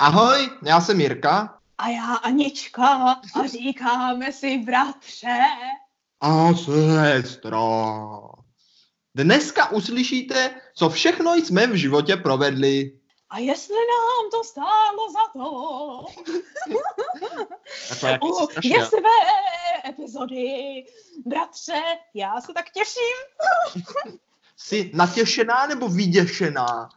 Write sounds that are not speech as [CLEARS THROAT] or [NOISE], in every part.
Ahoj, já jsem Jirka. A já Anička a říkáme si bratře. A sestro. Dneska uslyšíte, co všechno jsme v životě provedli. A jestli nám to stálo za to. [LAUGHS] Takhle, jak U strašně. své epizody. Bratře, já se tak těším. Jsi natěšená nebo vyděšená?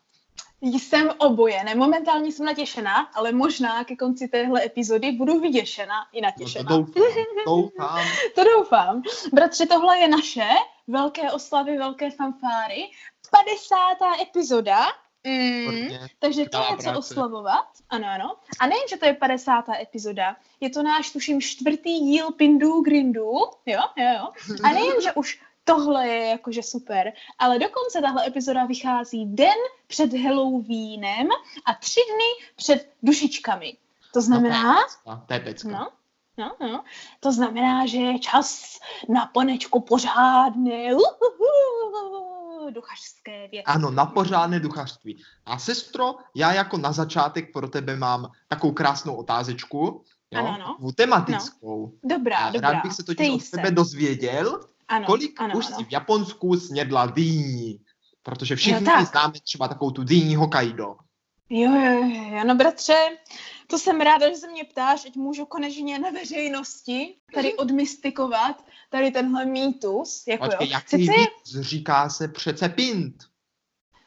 Jsem oboje. Ne, momentálně jsem natěšená, ale možná ke konci téhle epizody budu vyděšená i No natěšená. to doufám, doufám. [LAUGHS] To doufám. Bratře, tohle je naše velké oslavy, velké fanfáry. 50. epizoda. Mm, takže to je co oslavovat. Ano, ano. A nejen, že to je 50. epizoda, je to náš, tuším, čtvrtý díl Pindů Grindů. Jo, jo, jo. A nejen, že už tohle je jakože super, ale dokonce tahle epizoda vychází den před Halloweenem a tři dny před dušičkami. To znamená, A to je pecka. No, no, no. To znamená, že je čas na panečku pořádné uhuhu, duchařské věci. Ano, na pořádné duchařství. A sestro, já jako na začátek pro tebe mám takovou krásnou otázečku. Jo? Ano, ano. Tematickou. Dobrá, A dobrá. Rád bych se totiž Ptej od tebe dozvěděl, Ano, kolik ano, už ano. si v Japonsku snědla dýní. Protože všichni tak. známe třeba takovou tu dýní Hokkaido. Jo, jo, jo, jo, no bratře, to jsem ráda, že se mě ptáš, ať můžu konečně na veřejnosti tady odmystikovat tady tenhle mýtus. Jako Počkej, jo. jaký Sice víc říká se přece pint.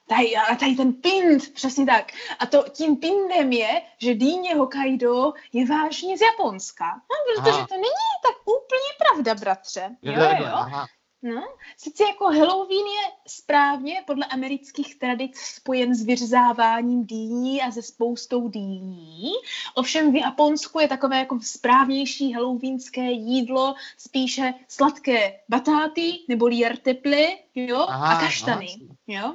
Tady, ale tady ten pind, přesně tak. A to tím pindem je, že dýně Hokkaido je vážně z Japonska. No, protože Aha. to není tak úplně pravda, bratře. Jo, Jo, jo, aha. No, sice jako Halloween je správně podle amerických tradic spojen s vyřzáváním dýní a se spoustou dýní. Ovšem v Japonsku je takové jako správnější halloweenské jídlo spíše sladké batáty nebo jarteple, jo, Aha, a kaštany. aha. Jo?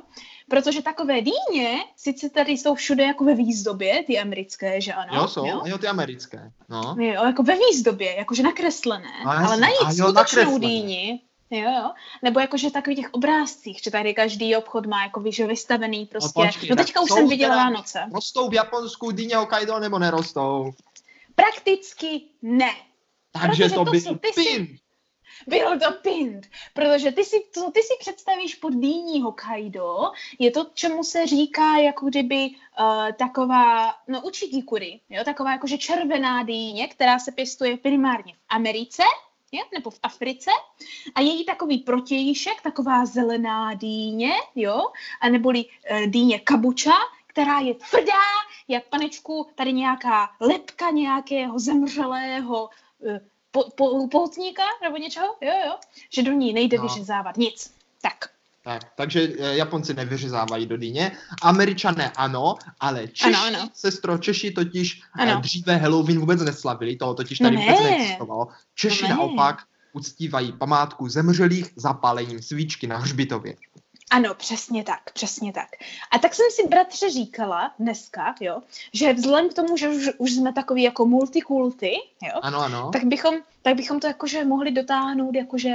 Protože takové dýně, sice tady jsou všude jako ve výzdobě, ty americké, že ano? Jo, jsou, Jo? jo, ty americké. No. Jo, jako ve výzdobě, jakože nakreslené, No, ale najít skutečnou dýni, jo, jo, nebo jakože takových těch obrázcích, že tady každý obchod má jako víš, vystavený prostě, počkej, no teďka už jsem viděla Vánoce. Rostou v Japonsku dýně Hokkaido nebo nerostou? Prakticky ne. Takže Protože to to byl jsou- ty si- pint. Byl to pind, protože ty si, co ty si představíš pod dýní Hokkaido, je to, čemu se říká jako kdyby uh, taková, no uchikikuri, jo, taková jakože červená dýně, která se pěstuje primárně v Americe, jo, nebo v Africe a její takový protějšek, taková zelená dýně, jo, a neboli uh, dýně kabuča, která je tvrdá, jak panečku, tady nějaká lepka nějakého zemřelého uh, po, po, poutníka nebo něčeho, jo, jo, že do ní nejde No. no. vyřezávat nic. Tak, Tak, takže eh, Japonci nevyřezávají do dýně, Američané ano, ale Češi, Ano, ano. sestro, Češi totiž ano. Ano. dříve Halloween vůbec neslavili, toho totiž No tady vůbec ne. neexistovalo. Češi No ne. naopak uctívají památku zemřelých zapálením svíčky na hřbitově. Ano, přesně tak, přesně tak. A tak jsem si bratře říkala dneska, jo, že vzhledem k tomu, že už, už jsme takový jako multikulty, jo, Ano, ano. tak bychom, tak bychom to jakože mohli dotáhnout jakože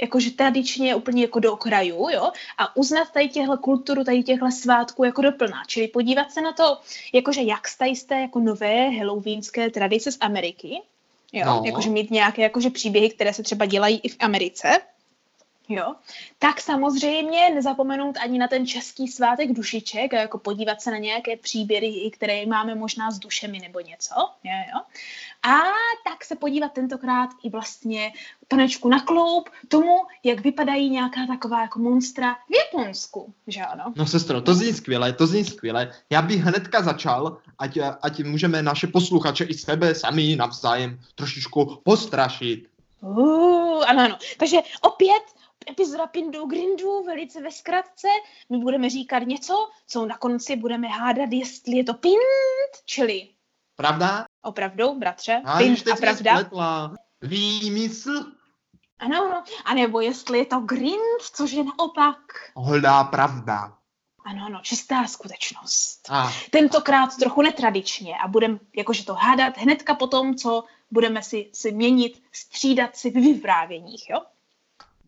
jakože tradičně úplně jako do okrajů, jo, a uznat tady těhle kulturu, tady těchhle svátků jako doplná, čili podívat se na to, jakože jak stají z té jako nové halloweenské tradice z Ameriky, jo, No. jakože mít nějaké jakože příběhy, které se třeba dělají i v Americe, Jo, tak samozřejmě nezapomenout ani na ten český svátek dušiček a jako podívat se na nějaké příběhy, které máme možná s dušemi nebo něco. Jo, jo. A tak se podívat tentokrát i vlastně panečku na kloup tomu, jak vypadají nějaká taková jako monstra v Japonsku, že ano? No sestro, to zní skvěle, to zní skvěle. Já bych hnedka začal, ať, ať můžeme naše posluchače i sebe sami navzájem trošičku postrašit. Uh, ano, ano. Takže opět epizoda Pindu Grindu, velice ve zkratce. My budeme říkat něco, co na konci budeme hádat, jestli je to Pind, čili Pravda? opravdu, bratře, A Pind a pravda. Výmysl Ano, ano. A nebo jestli je to Grind, což je naopak. holá pravda. Ano, ano, čistá skutečnost. A Tentokrát trochu netradičně a budeme jakože to hádat hnedka po tom, co budeme si, si měnit, střídat si v vyprávěních, jo?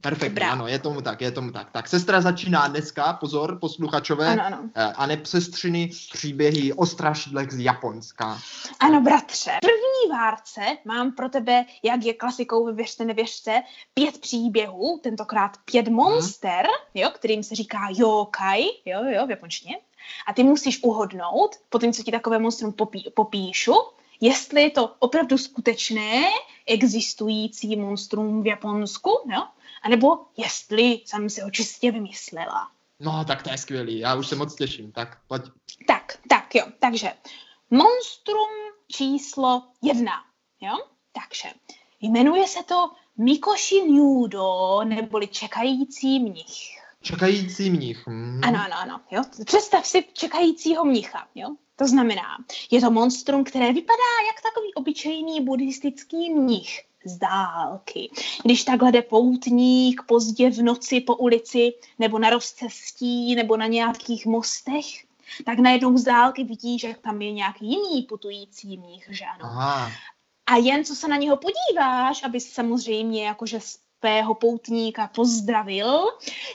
Perfektně, Dobrá. ano, je tomu tak, je tomu tak. Tak sestra začíná dneska, pozor, posluchačové, Ano, ano. eh, a nepsestřiny příběhy o strašidlech z Japonska. Ano, bratře. V první várce mám pro tebe, jak je klasikou ve Věřte, nevěřte, pět příběhů, tentokrát pět monster, jo, kterým se říká yokai, jo, jo, v japonštině. A ty musíš uhodnout, po tom, co ti takové monstrum popí, popíšu, jestli je to opravdu skutečné, existující monstrum v Japonsku, jo, anebo jestli jsem si ho čistě vymyslela. No, tak to je skvělý, já už se moc těším, tak pojď. Tak, tak jo, takže monstrum číslo jedna, jo, takže jmenuje se to Mikoshi Nudo, neboli čekající mnich. Čekající mnich. Hm. Ano, ano, ano, jo. Představ si čekajícího mnicha, jo. To znamená, je to monstrum, které vypadá jak takový obyčejný buddhistický mnich z dálky. Když takhle jde poutník pozdě v noci po ulici, nebo na rozcestí, nebo na nějakých mostech, tak najednou z dálky vidí, že tam je nějaký jiný putující mních, že ano. Aha, A jen co se na něho podíváš, aby samozřejmě jakože svého poutníka pozdravil,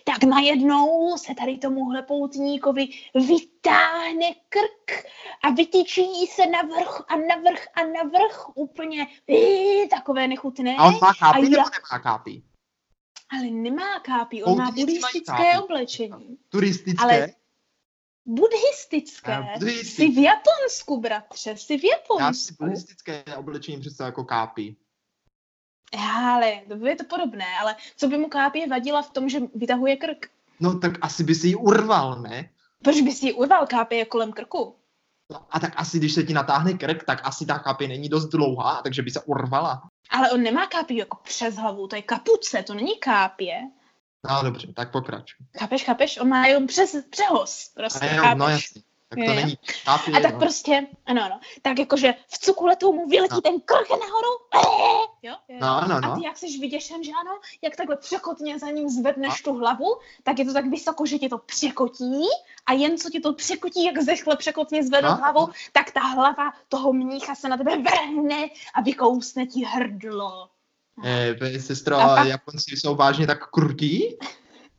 tak najednou se tady tomuhle poutníkovi vytáhne krk a vytyčí se navrch a navrch a navrch úplně ii, takové nechutné. a on má kápy A nebo já- nemá kápy? Ale nemá kápy, on má Poutníci mají buddhistické kápy. oblečení. Turistické? Ale buddhistické. Buddhistické. Jsi v Japonsku, bratře, jsi v Já si Japonsku. buddhistické oblečení představuji jako kápy. Ale to je to podobné, ale co by mu kápě vadila v tom, že vytahuje krk? No tak asi by si ji urval, ne? Proč by si ji urval kápě kolem krku? No, a tak asi, když se ti natáhne krk, tak asi ta kápy není dost dlouhá, takže by se urvala. Ale on nemá kápě jako přes hlavu, to je kapuce, to není kápě. No dobře, tak pokračuj. Chápeš, chápeš? On má jenom přes přehos, prostě, jo, chápeš? no jasně. Tak to jo. není kápy. A tak no. prostě, ano, ano, tak jakože v cukuletu mu vyletí No. ten krk nahoru, eee, jo, jo. No, ano, A no. ty jak jsi vyděšen, že ano, jak takhle překotně za ním zvedneš tu hlavu, tak je to tak vysoko, že tě to překotí a jen co ti to překotí, jak zechle překotně zvedl No. hlavu, tak ta hlava toho mnícha se na tebe vrhne a vykousne ti hrdlo. Eh, sestro, A pak- Japonci jsou vážně tak krutí?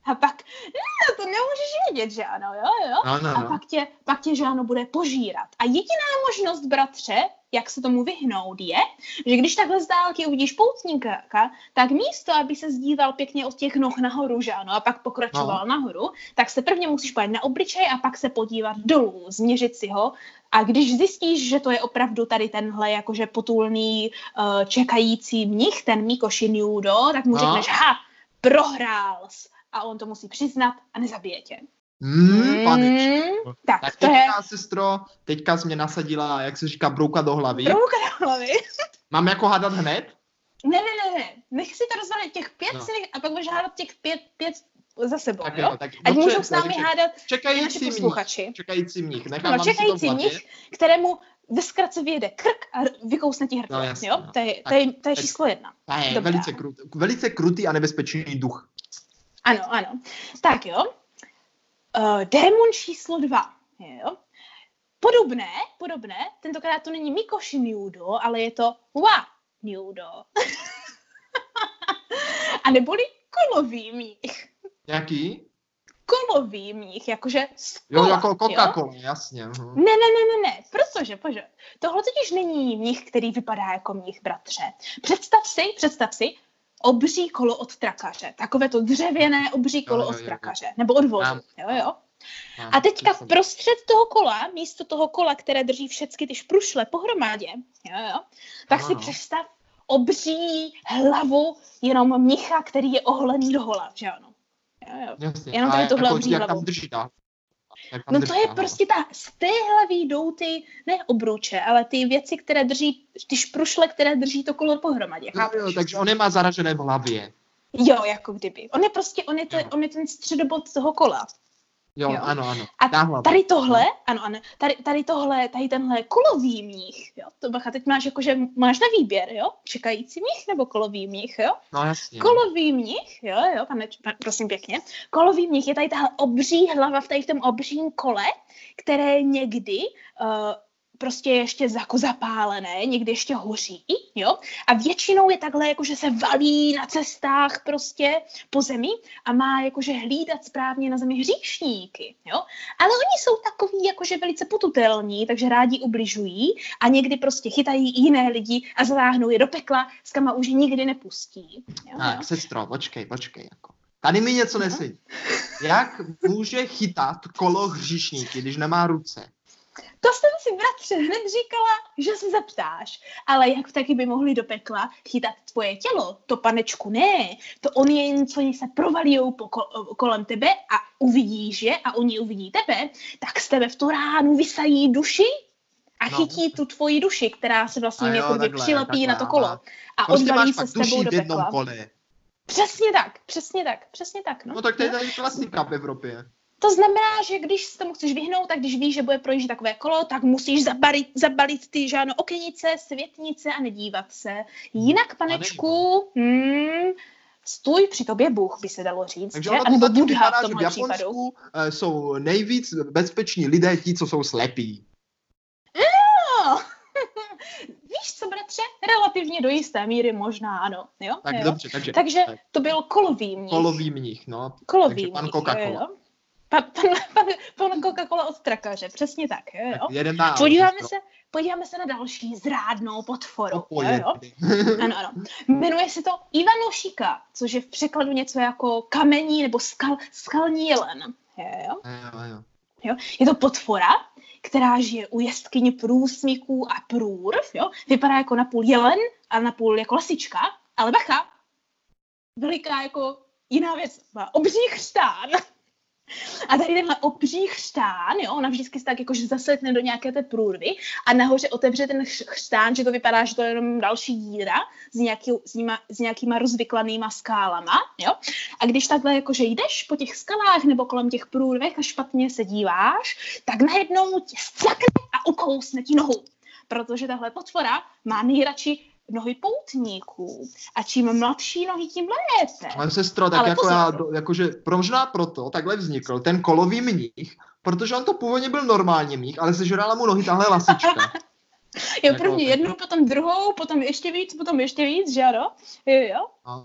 A pak, no, to nemůžeš vědět, že ano, jo, jo. No, no, A pak tě, pak tě, že ano, bude požírat. A jediná možnost, bratře, jak se tomu vyhnout, je, že když takhle z dálky uvidíš poutníka, tak místo, aby se zdíval pěkně od těch noh nahoru, že ano, a pak pokračoval no. nahoru, tak se prvně musíš podívat na obličej a pak se podívat dolů, změřit si ho. A když zjistíš, že to je opravdu tady tenhle jakože potulný uh, čekající mnich, ten Mikoshi Nudo, tak mu No. řekneš, ha, prohrál jsi. A on to musí přiznat a nezabije tě. Hmm, pane. Mm, tak, Tak to je teďka, sestro, teďka jsi mě nasadila, jak se říká, brouka do hlavy. brouka na hlavy. [LAUGHS] Mám jako hádat hned? Ne, ne, ne, ne. Nech si to rozvalit těch pět No. no. si, a pak budeš hádat těch pět, pět za sebou, Tak jo? jo, tak Ať můžou s námi hádat naši Čekající mních. posluchači. Čekající mních. Nechám No, čekající mních, kterému ve zkratce vyjede krk a vykousne ti hrdlo, No, jo? no. To je, Tak to je, to je číslo jedna. To je velice, krut, velice krutý a nebezpečný duch. Ano, ano. Tak jo. Uh, démon číslo dva, jo? Podobné, podobné, tentokrát to není Mikoshi Nudo, ale je to Wa Nudo. [LAUGHS] a neboli kolový mních. Jaký? Kolový mních, jakože z Jo, kola, jako Coca-Cola, jasně. mhm. Ne, ne, ne, ne, ne, protože, protože tohle totiž není mních, který vypadá jako mních, bratře. Představ si, představ si, obří kolo od trakaře. Takové to dřevěné obří kolo jo, od jo, jo. trakaře. Nebo od vozu, jo, jo. A teďka to jsem- vprostřed toho kola, místo toho kola, které drží všechny ty šprušle pohromadě, jo, jo, tak Ano, si představ obří hlavu jenom mnicha, který je oholený dohola, že ano. Jo, jo. Jasně. jenom tady tohle jako, obří jak hlavu. tam drží ta No to je prostě ta, z téhle výjdou ty, ne obruče, ale ty věci, které drží, ty šprušle, které drží to kolo pohromadě, chápeš? jo, takže on je má zaražené v hlavě. Jo, jako kdyby. On je prostě, on je, to, on je ten středobod toho kola. Jo, Jo. ano, ano. A. Tady tohle, ano, ano, tady, tady tohle, tady tenhle kolový mních, jo, to bacha, teď máš jakože, máš na výběr, jo, čekající mních nebo kolový mních, jo, No jasně. kolový mních, jo, jo, pane, pa- prosím pěkně, kolový mních je tady tahle obří hlava v tady v tom obřím kole, které někdy uh, prostě ještě jako zapálené, někdy ještě hoří, jo. A většinou je takhle, jakože se valí na cestách prostě po zemi a má jakože hlídat správně na zemi hříšníky, jo. Ale oni jsou takový jakože velice potutelní, takže rádi ubližují a někdy prostě chytají jiné lidi a zaváhnou je do pekla, s kama už nikdy nepustí. Jo, tak, jo. sestro, počkej, počkej, jako. Tady mi něco nesedí. Jak může chytat kolo hříšníky, když nemá ruce? To jsem si, bratře, hned říkala, že se zeptáš. Ale jak taky by mohli do pekla chytat tvoje tělo? To panečku ne. To on je jen, co se provalí po ko- kolem tebe a uvidíš je a oni uvidí tebe, tak z tebe v tu ránu vysají duši a No. chytí tu tvoji duši, která se vlastně A jo, jako by takhle, přilepí na to kolo. aha. A Prostě se s tebou do v jednom pekla. kole. Přesně tak, přesně tak, přesně tak. No. No tak to je Jo. tady klasika v Evropě. To znamená, že když se tomu chceš vyhnout, tak když víš, že bude projíždět takové kolo, tak musíš zabalit, zabalit ty žádno okenice, světnice a nedívat se. Jinak, panečku, hmm, stůj při tobě Bůh, by se dalo říct, Takže že? nebo Buddha vypadá, v že v tomhle případu. Japonsku eh, jsou nejvíc bezpeční lidé ti, co jsou slepí. No. [LAUGHS] Víš co, bratře? Relativně do jisté míry možná ano. Jo? Tak jo? dobře, takže Takže tak, to byl kolový mních. kolový mnich, no. kolový takže pan Coca-Cola. jo, jo. Pan, pan, pan, pan Coca-Cola od trakaře, přesně tak. Jo, jeden dál. Podíváme se, podíváme se na další zrádnou potvoru. To Jo. [LAUGHS] Ano, ano. Jmenuje se to Ivanošika, což je v překladu něco jako kamení nebo skal, skalní jelen. Jo, jo. Jo, jo. Je to potvora, která žije u jeskyně průsmyků a průrv. Jo? Vypadá jako napůl jelen a napůl jako lasička, ale bacha, veliká jako jiná věc. Má obří chřtán. A tady tenhle obří chřtán, jo, ona vždycky se tak jakože zasetne do nějaké té průrvy a nahoře otevře ten chř- chřtán, že to vypadá, že to je jenom další díra s, nějaký, s, nima, s nějakýma rozvyklanýma skálama, jo. A když takhle jakože jdeš po těch skalách nebo kolem těch průrvech a špatně se díváš, tak najednou tě scakne a ukousne ti nohu. Protože tahle potvora má nejradši nohy poutníků. A čím mladší nohy, tím lépe. Ale sestro, tak Ale jako pozor. já, jakože možná proto takhle vznikl ten kolový mních, protože on to původně byl normální mních, ale sežrala mu nohy tahle lasička. [LAUGHS] Jo, Jako- první jednu, potom druhou, potom ještě víc, potom ještě víc, že ano? Jo, jo. No.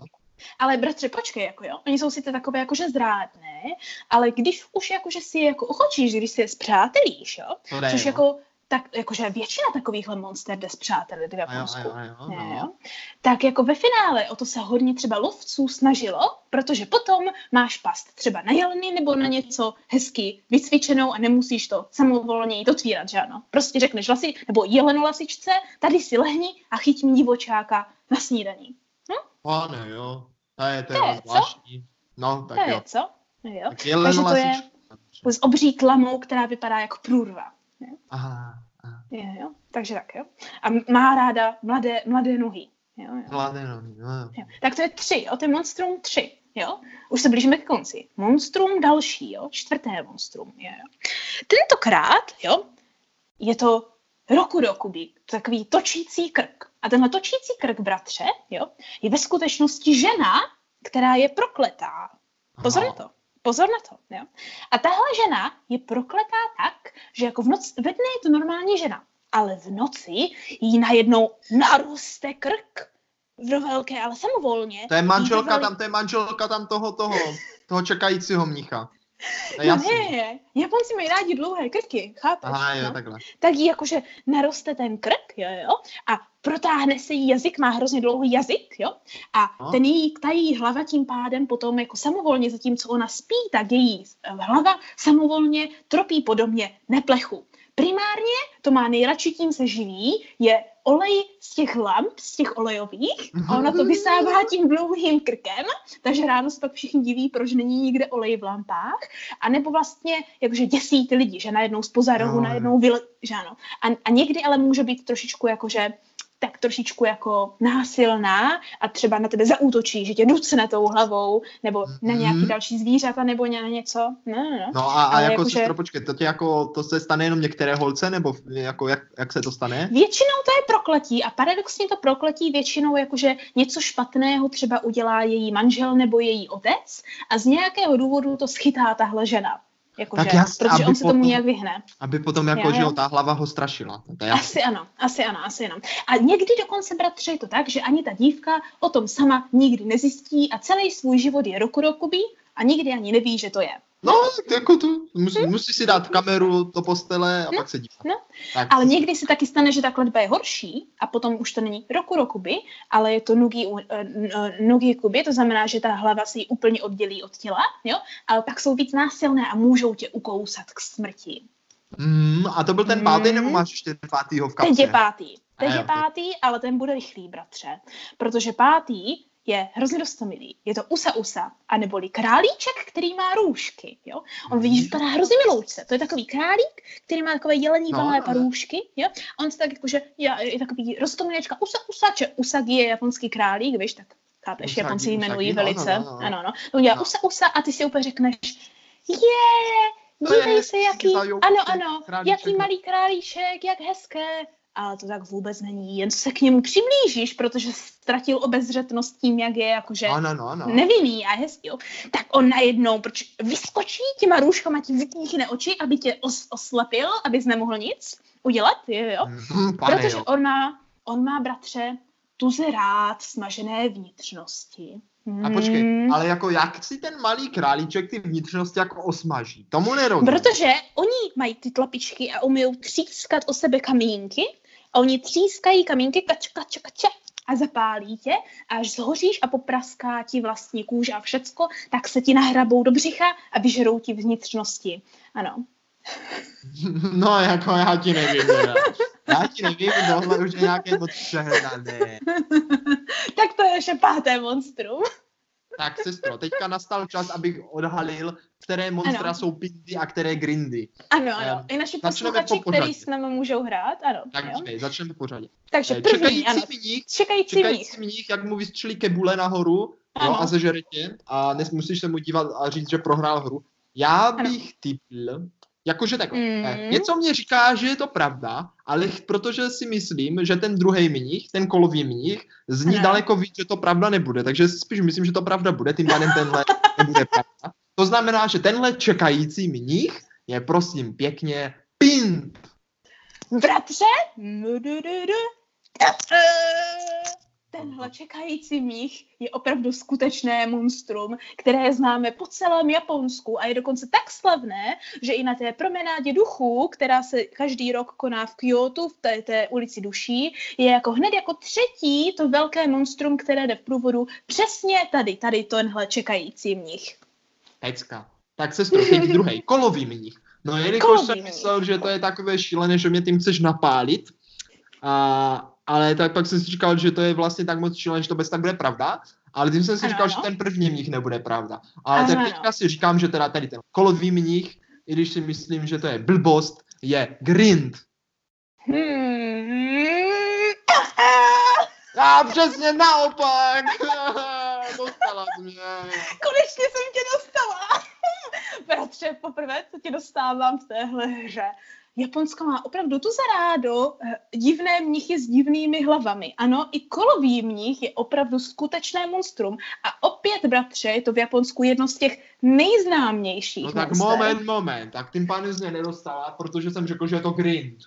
Ale bratře, počkej, jako jo, oni jsou sice takové jakože zrádné, ale když už jakože si je jako uchočíš, když si je zpřátelíš, jo, To což jo. jako, tak jakože většina takovýchhle monster jde zpřátelit v A jo, Japonsku. a jo, a jo, Jo, no. jo. Tak jako ve finále o to se hodně třeba lovců snažilo, protože potom máš past třeba na jeleny nebo na něco hezky vycvičenou a nemusíš to samovolně jít otvírat, že ano. Prostě řekneš lasi, nebo jelenolasičce, tady si lehni a chyť mi divočáka na snídaní. Pane, jo. To je, to je je zvláštní. No, tak To je jo. co? Jo. Tak jelen Takže to je-. S obří tlamou, která vypadá jako průrva. Aha, aha. Jo, jo. Takže tak, jo. A má ráda mladé, mladé nohy. Jo, jo. Mladé nohy, no jo. Jo. Tak to je tři, jo, to je Monstrum tři, jo. Už se blížíme ke konci. Monstrum další, jo, čtvrté monstrum, jo, jo. Tentokrát, jo, je to roku Rokubi, takový točící krk. A tenhle točící krk, bratře, jo, je ve skutečnosti žena, která je prokletá. Pozor na to. Pozor na to. Jo? A tahle žena je prokletá tak, že jako v noci, ve dne je to normální žena, ale v noci jí najednou naroste krk do velké, ale samovolně. To je manželka tam, to je manželka tam toho, toho, toho čekajícího mnicha. No ne, Japonci mají rádi dlouhé krky, chápeš? Aha, jo, no? takhle. tak jí jakože naroste ten krk, jo, jo, a protáhne se jí jazyk, má hrozně dlouhý jazyk, jo, a No. ten její, ta její hlava tím pádem potom jako samovolně, zatímco ona spí, tak její eh, hlava samovolně tropí podobně neplechu. Primárně to má nejradši tím se živí, je olej z těch lamp, z těch olejových, a ona to vysává tím dlouhým krkem, takže ráno se pak všichni diví, proč není nikde olej v lampách, a nebo vlastně jakože děsí ty lidi, že najednou z poza rohu Jo, jo. najednou vyle, že ano. A, a někdy ale může být trošičku jakože tak trošičku jako násilná a třeba na tebe zaútočí, že tě ducne tou hlavou, nebo na nějaký Mhm. další zvířata, nebo na něco. No, no, no. No a, a Ale jako jakože- sestro, počkej, to, tě jako, to se stane jenom některé holce, nebo jako jak, jak se to stane? Většinou to je prokletí a paradoxně to prokletí většinou jakože něco špatného třeba udělá její manžel nebo její otec a z nějakého důvodu to schytá tahle žena. Jakože, Tak jasně, protože aby on se tomu potom- nějak vyhne. Aby potom jako, Jo, že jo. ta hlava ho strašila. To je jasný. Asi ano, asi ano, asi ano. A někdy dokonce, bratře, je to tak, že ani ta dívka o tom sama nikdy nezjistí a celý svůj život je roku rokubí a nikdy ani neví, že to je. No, jako to, musí, musí si dát kameru do postele a No, pak se dívat. no. Tak, Ale někdy se taky stane, že ta kletba je horší a potom už to není roku rokuby, ale je to nugi, u- eh, eh, nugi kuby, to znamená, že ta hlava se jí úplně oddělí od těla, jo? ale pak jsou víc násilné a můžou tě ukousat k smrti. mm, a to byl ten pátý, Mm. nebo máš ještě ten pátýho v kapse? Teď je pátý. Teď je pátý, ale ten bude rychlý, bratře. Protože pátý je hrozně dostomilý. Je to Usa Usa, a neboli králíček, který má růžky. Jo? On vidí, že vypadá hrozně miloučce. To je takový králík, který má takové jelení No, malé no. parůžky. Jo? On se tak jakože je, je takový roztomilečka Usa Usa, če Usagi je japonský králík, víš, tak chápeš, Usagi, Japonci ji jmenují Usagi, velice. no, no, no. Ano, no. On dělá No. Usa Usa a ty si úplně řekneš, je, To je dívej se, jaký, ano, ano, jaký no. malý králíček, jak hezké. Ale to tak vůbec není, jen se k němu přiblížíš, protože ztratil obezřetnost tím, jak je jakože Ano, no, no. nevinný a hezký, jo. Tak on najednou, proč vyskočí těma růžkama, ti vypíchne oči, aby tě os- oslepil, abys nemohl nic udělat, jo, jo. Mm, pane, Protože jo. on má, on má, bratře, tuze rád smažené vnitřnosti. A počkej, Hmm. ale jako jak si ten malý králíček ty vnitřnosti jako osmaží? Tomu nerozumím. Protože oni mají ty tlapičky a umí třískat o sebe kamínky a oni třískají kamínky kač, kač, kač a zapálí tě a až zhoříš a popraská ti vlastně kůže a všecko, tak se ti nahrabou do břicha a vyžerou ti vnitřnosti. Ano. [LAUGHS] No, jako já ti nevím. teda. Já ti nevím, tohle už je nějaké moc přehnané. [LAUGHS] Tak to je naše páté monstrum. Tak, sestro, teďka nastal čas, abych odhalil, které monstra Ano. jsou pindy a které grindy. Ano, ano. I naši posluchači, po kteří s námi můžou hrát, ano. Tak jo. začneme pořadě. Takže Eh, první, ano. Čekající mních, Čekající mních. čekající mních, jak mu vystřelí kebule nahoru jo, Ano. a zežere tě a nes, musíš se mu dívat a říct, že prohrál hru. Já Ano. bych typl, jakože takhle. Mm. eh, Něco mě říká, že je to pravda, ale protože si myslím, že ten druhý mních, ten kolový mních, zní Ano. daleko víc, že to pravda nebude. Takže spíš myslím, že to pravda bude, tím pádem tenhle [LAUGHS] nebude pravda. To znamená, že tenhle čekající mních je prosím pěkně pimp. Bratře? Tenhle čekající mních je opravdu skutečné monstrum, které známe po celém Japonsku a je dokonce tak slavné, že i na té promenádě duchů, která se každý rok koná v Kyoto, v té, té ulici duší, je jako hned jako třetí to velké monstrum, které jde v průvodu přesně tady, tady tenhle čekající mních. Pecka. Tak sestro, teď druhý, [LAUGHS] kolový mních. No jelikož Kolový jsem mních. myslel, že to je takové šílené, že mě tím chceš napálit, a, ale tak pak jsem si říkal, že to je vlastně tak moc šílené, že to bez tak bude pravda, ale tím jsem si Ano, říkal, ano. že ten první mních nebude pravda. Ale Ano, tak ano. teďka si říkám, že teda tady ten kolový mních, i když si myslím, že to je blbost, je grind. Hmm. A přesně naopak! [LAUGHS] Dostala mě. Konečně jsem tě dostala. [LAUGHS] Bratře, poprvé, co tě dostávám v téhle hře. Japonsko má opravdu tu zarádo eh, divné mnichy s divnými hlavami. Ano, i kolový mnich je opravdu skutečné monstrum. A opět, bratře, je to v Japonsku jedno z těch nejznámějších No tak monster. moment, moment. Tak tím pádem jsi mě nedostala, protože jsem řekl, že je to grind.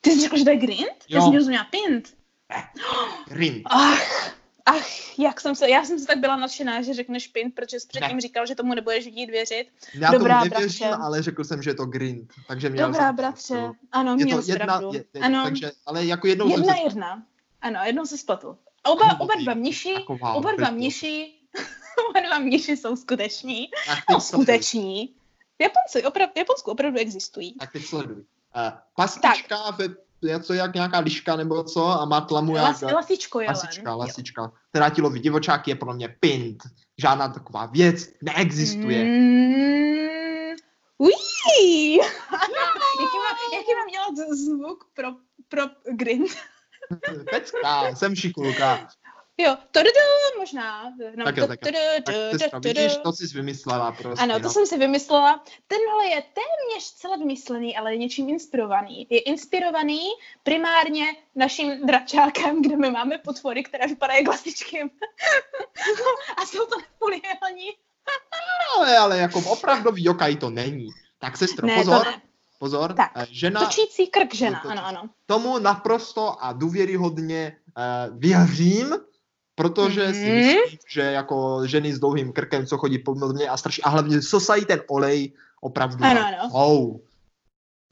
Ty jsi řekl, že to je grind? Já Jo. jsem rozuměla pint. Grind. Ach, ach, jak jsem se, já jsem se tak byla nadšená, že řekneš pint, protože jsi předtím říkal, že tomu nebudeš chtít věřit. Já Dobrá, tomu nevěřím, bratře. ale řekl jsem, že je to grind. Takže měl Dobrá, jsem bratře. pravdu. Ano, Je měl to jsi jedna, pravdu. je, je, ano, takže, ale jako jednou jedna se jedna. Ano, jednou se spletl. Oba, oba dva mniši, oba dva mniši, oba dva mniši jsou skuteční. tak No, skuteční. V Japonci, oprav, v Japonsku opravdu existují. Tak teď sleduj. Uh, pastička ve, to jak nějaká liška nebo co a má tlamu jak Las, lasičko jelen. lasička, lasička, která ti loví divočáky, je podle mě pint. Žádná taková věc neexistuje. Mm, ují. [LAUGHS] jaký, má, jaký mám dělat zvuk pro, pro grind? Pecka, jsem šikulka. Jo, to možná. No, Tak jo, tak jo. Tak sestra, vidíš, to jsi vymyslela prostě. Ano, to no. jsem si vymyslela. Tenhle je téměř celé vymyslený, ale je něčím inspirovaný. Je inspirovaný primárně naším dračákem, kde my máme potvory, které vypadají jak lasičky. [LAUGHS] A jsou to nepoliální. Ale, ale jako opravdový jokaj to není. Tak sestro, Ne, pozor, to pozor, Tak, eh, žena Točící krk žena, To- to- ano, ano. tomu naprosto a důvěryhodně uh, věřím, protože si Mhm. myslím, že jako ženy s dlouhým krkem, co chodí po mě a strašně, a hlavně sosají ten olej, opravdu Ano, ano. jsou.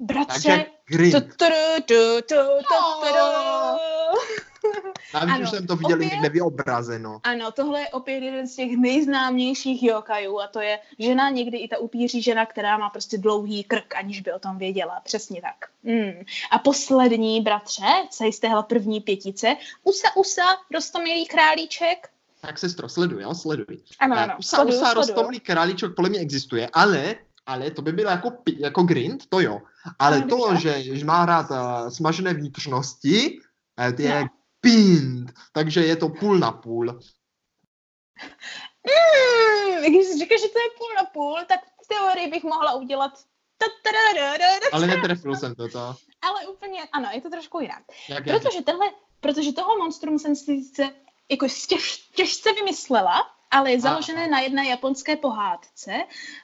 Bratře, Takže grind. tu, tu, tu, tu, tu, tu. Navíc ano, už jsem to viděl opět- někde vyobrazeno. Ano, tohle je opět jeden z těch nejznámějších jokajů a to je žena, někdy i ta upíří žena, která má prostě dlouhý krk, aniž by o tom věděla. Přesně tak. Mm. A poslední, bratře, co z téhle první pětice, Usa Usa, rostomilý králíček. Tak sestro, sleduj, jo, sleduj. Ano, Eh, ano, Usa, sleduju, usa, sleduju. rostomlý králíček podle mě existuje, ale, ale to by bylo jako, jako grind, to jo. Ale Ano, to, že, že má rád uh, smažené vnitřnosti, eh, to je Pind, takže je to půl na půl. Mm, když řekl, že to je půl na půl, tak v teorii bych mohla udělat. Ale netrefil jsem to, to. ale úplně, ano, je to trošku jinak. Jak? Protože tenhle, protože toho monstrum jsem si sice jako těž, těžce vymyslela, ale je založené Aha. na jedné japonské pohádce,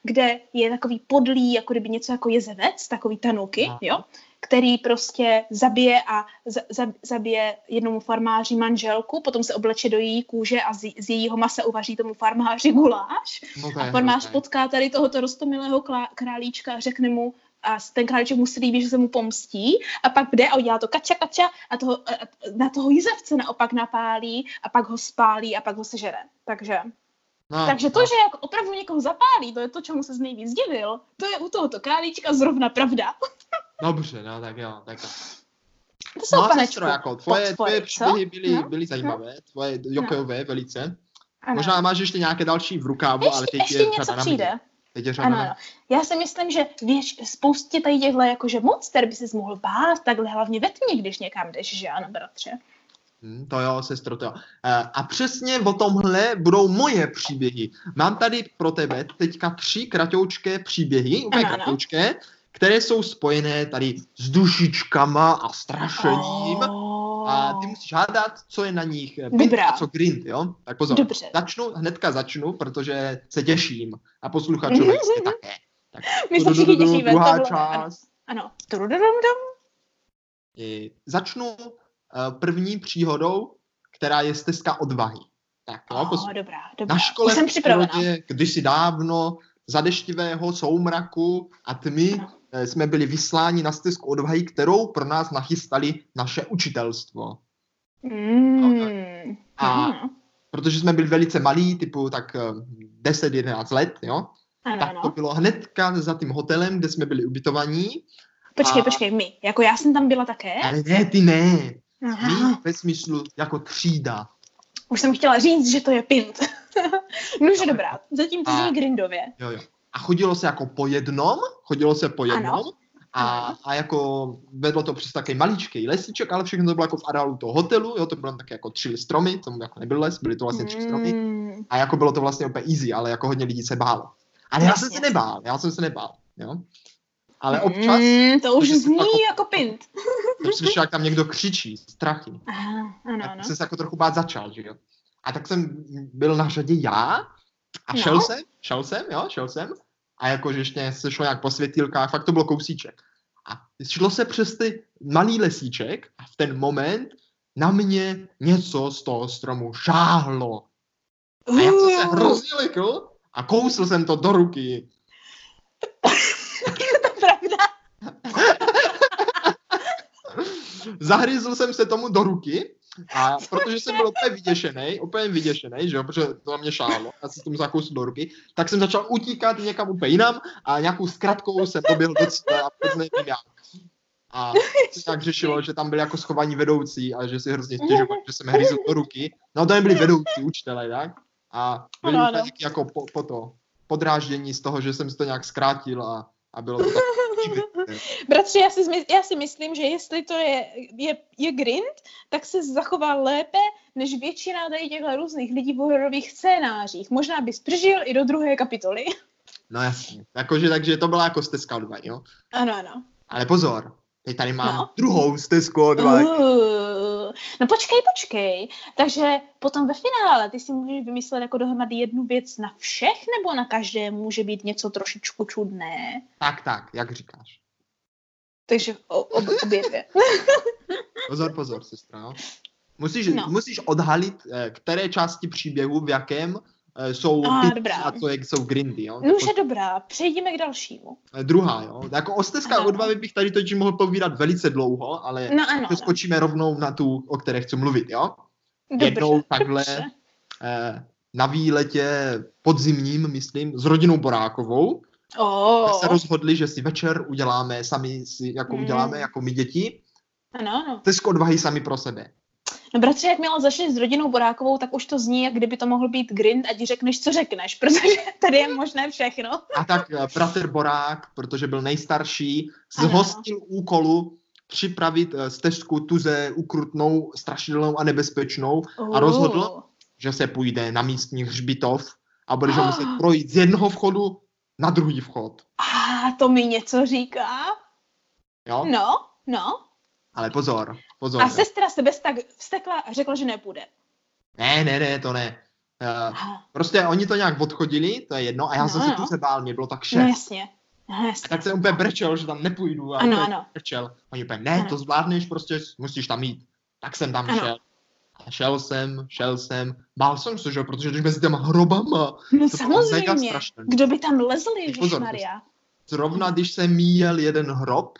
kde je takový podlý, jako kdyby něco jako jezevec, takový tanuki, Aha. jo, který prostě zabije a za, za, zabije jednomu farmáři manželku, potom se obleče do její kůže a z, z jejího masa uvaří tomu farmáři guláš. No to A farmář hrozné. potká tady tohoto rostomilého králíčka a řekne mu, a ten králíček mu líbí, že se mu pomstí a pak jde a udělá to kača kača a, toho, a a na toho jizavce naopak napálí a pak ho spálí a pak ho sežere. Takže, No, takže to, no. že jako opravdu někoho zapálí, to je to, čemu se nejvíc divil, to je u tohoto králíčka zrovna pravda. Dobře, no tak jo. Tak... To jsou No panečku. jako tvoje, tvoje příběhy byly, No, byly zajímavé, tvoje jokojové velice. Ano. Možná máš ještě nějaké další v rukávu, ale ještě, teď ještě je něco řada na přijde. mě. Teď je řada Ano, na ano. Já si myslím, že věč, spoustě tady těchto jakože monster by si mohl bát, takhle hlavně ve tmě, když někam jdeš, že ano, bratře? Hm, to jo, sestro, to jo. Eh, A přesně o tomhle budou moje příběhy. Mám tady pro tebe teďka tři kratoučké příběhy, úplně kratoučké, které jsou spojené tady s dušičkama a strašením. A ty musíš hádat, co je na nich eh, Dobrá. a co grind, jo? Tak pozor. Dobře. Začnu, hnedka začnu, protože se těším. A posluchačové jistě [LAUGHS] také. Tak, My se všichni těšíme. Druhá to bylo- ano, část. Ano. Začnu první příhodou, která je stezka odvahy. Tak Oh, dobrá, dobrá. na škole Už jsem v připravená. přírodě kdysi dávno za deštivého soumraku a tmy Ano. Eh, jsme byli vysláni na stezku odvahy, kterou pro nás nachystali naše učitelstvo. Mm. A- Protože jsme byli velice malí, typu tak eh, 10-11 let, jo? ano, tak to ano. bylo hnedka za tím hotelem, kde jsme byli ubytovaní. Počkej, a- počkej, my. Jako já jsem tam byla také. Ale ne, ty ne. My Aha. ve smyslu jako třída. Už jsem chtěla říct, že to je pint. [LAUGHS] Nože dobrá, zatím to A- zní grindově. Jo, jo. A chodilo se jako po jednom, chodilo se po jednom. Ano. A, a jako vedlo to přes takový maličký lesíček, ale všechno to bylo jako v areálu toho hotelu, jo, to bylo také jako tři stromy, to jako nebyl les, byly to vlastně tři stromy. Mm. A jako bylo to vlastně úplně easy, ale jako hodně lidí se bálo. Ale já jsem se nebál, já jsem se nebál, jo. Ale občas, Mm, to už zní jako- jako pint. jsem slyšel, jak tam někdo křičí, strachy. Aha, ano, tak ano. jsem se jako trochu bát začal, že jo. A tak jsem byl na řadě já a No. šel jsem, šel jsem, jo, šel jsem a jakože ještě se šlo nějak po světýlkách, fakt to bylo kousíček. A šlo se přes ty malý lesíček a v ten moment na mě něco z toho stromu šáhlo. A já jsem se hrozně lekl a kousl jsem to do ruky. [LAUGHS] je to pravda. [LAUGHS] Zahryzl jsem se tomu do ruky a protože jsem byl úplně vyděšený, úplně vyděšený, že jo, protože to na mě šálo, já jsem tomu zakousl do ruky, tak jsem začal utíkat někam úplně jinam a nějakou zkratkou jsem poběhl do cíle a vůbec nevím jak. A se nějak řešilo, že tam byli jako schovaní vedoucí a že si hrozně stěžovali, že jsem hryzl do ruky. No to nebyli vedoucí učitelé, tak? A byli Ano, ano. jako po, po to, podráždění z toho, že jsem si to nějak zkrátil a, a bylo to tak. [LAUGHS] Bratře, já si, já si myslím, že jestli to je, je, je grind, tak se zachoval lépe než většina tady těchto různých lidí v hororových scénářích. Možná bys přežil i do druhé kapitoly. No jasně. Jakože, takže to byla jako stezka odvahy, jo. Ano, ano. Ale pozor, teď tady mám No. druhou stezku odvahy. Uh, No počkej, počkej. Takže potom ve finále ty si můžeš vymyslet jako dohromady jednu věc na všech, nebo na každé může být něco trošičku čudné? Tak, tak, jak říkáš. Takže o, ob, obě dvě. [LAUGHS] Pozor, pozor, sestra. No. Musíš, No. musíš odhalit, eh, které části příběhu, v jakém jsou A, pity dobrá. a co jak jsou grindy. Jo? No už je dobrá, přejdeme k dalšímu. Eh, Druhá, jo. Jako o stezkách Ano. odvavy bych tady totiž mohl povídat velice dlouho, ale No ano. to skočíme rovnou na tu, o které chci mluvit, jo? Dobře, jednou takhle dobře. eh, na výletě podzimním, myslím, s rodinou Borákovou. Oh, se rozhodli, že si večer uděláme sami, si, jako Mm. uděláme jako my děti, ano, ano. stezku odvahy sami pro sebe. No bratře, jakmile začneš s rodinou Borákovou, tak už to zní, jak kdyby to mohl být grind a ti řekneš, co řekneš, [LAUGHS] protože tady je možné všechno. A tak eh, bratr Borák, protože byl nejstarší, Ano. zhostil úkolu připravit eh, stezku tuze ukrutnou, strašidelnou a nebezpečnou, A rozhodl? Že se půjde na místní hřbitov a budeš ho [GASPS] muset projít z jednoho vchodu na druhý vchod. A to mi něco říká. Jo? No, no. Ale pozor, pozor. A sestra se bez tak vstekla a řekla, že nepůjde. Ne, ne, ne, to ne. Uh, prostě oni to nějak odchodili, to je jedno, a já No, jsem se no. tu se bál, mě bylo tak No šest. jasně. No, jasně. tak jsem úplně brečel, že tam nepůjdu. A Ano, ano. Brečel. Oni úplně, ne, Ano. to zvládneš, prostě musíš tam jít. Tak jsem tam Ano. šel. A šel jsem, šel jsem, bál jsem se, že protože když mezi těma hrobama, No to samozřejmě. Kdo by tam lezl, Pozor, Maria? Zrovna když jsem míjel jeden hrob,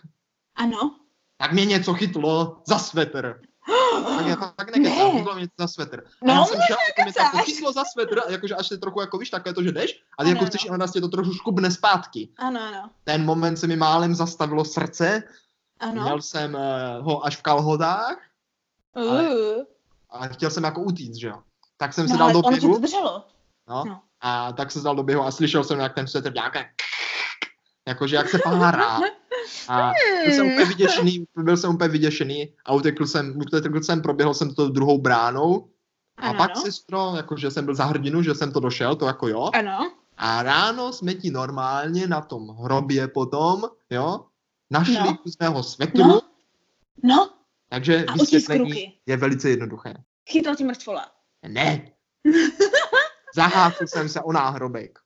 Ano. Tak mě něco chytlo za svetr. Tak já fakt [GASPS] nekecám, Ne. chytlo mě něco za svetr. A No, já jsem šel, jako mě kecáš. chytlo za svetr, jakože až se trochu jako víš, takové to, že jdeš, a ty Ano, jako chceš, ale nás tě to trochu škubne zpátky. Ano, ano. Ten moment se mi málem zastavilo srdce, Ano. měl jsem uh, ho až v kalhodách, ale- Uh. a chtěl jsem jako utíct, že jo. Tak jsem se No, dal ale do běhu, no, no. a tak se dal do běhu a slyšel jsem, jak ten svetr nějaké jakože jak se [LAUGHS] párá. A byl jsem úplně vyděšený, byl jsem úplně vyděšený a utekl jsem, utekl jsem, proběhl jsem to druhou bránou a Ano, pak sestro, jakože jsem byl za hrdinu, že jsem to došel, to jako jo. Ano. A ráno jsme ti normálně na tom hrobě potom, jo, našli No. kus mého svetru, No. No. takže A vysvětlení je velice jednoduché. Chytla ti mrtvola. Ne. [LAUGHS] Zahácil jsem se o náhrobek.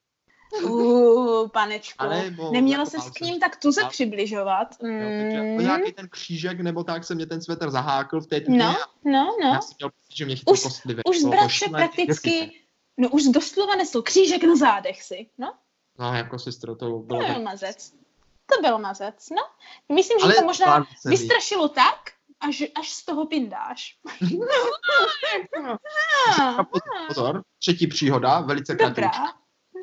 Uh, panečko. Ale mo- Neměla jako se s ním tak tuze bál- přibližovat. Jo, takže Mm. o nějaký ten křížek nebo tak se mě ten svetr zahákl v té tmě No, a no, já no. jsem měl pocit, že mě chytil Už- kostlivě. Už to bratře šílené. prakticky, no už doslova nesl křížek na zádech si. No, No, jako sestro, to to bylo... byl mazec. To byl mazec, no. Myslím, že Ale to možná vystrašilo tak, až, až z toho pindáš. [LAUGHS] [LAUGHS] A pozor, pozor, třetí příhoda, velice krátká.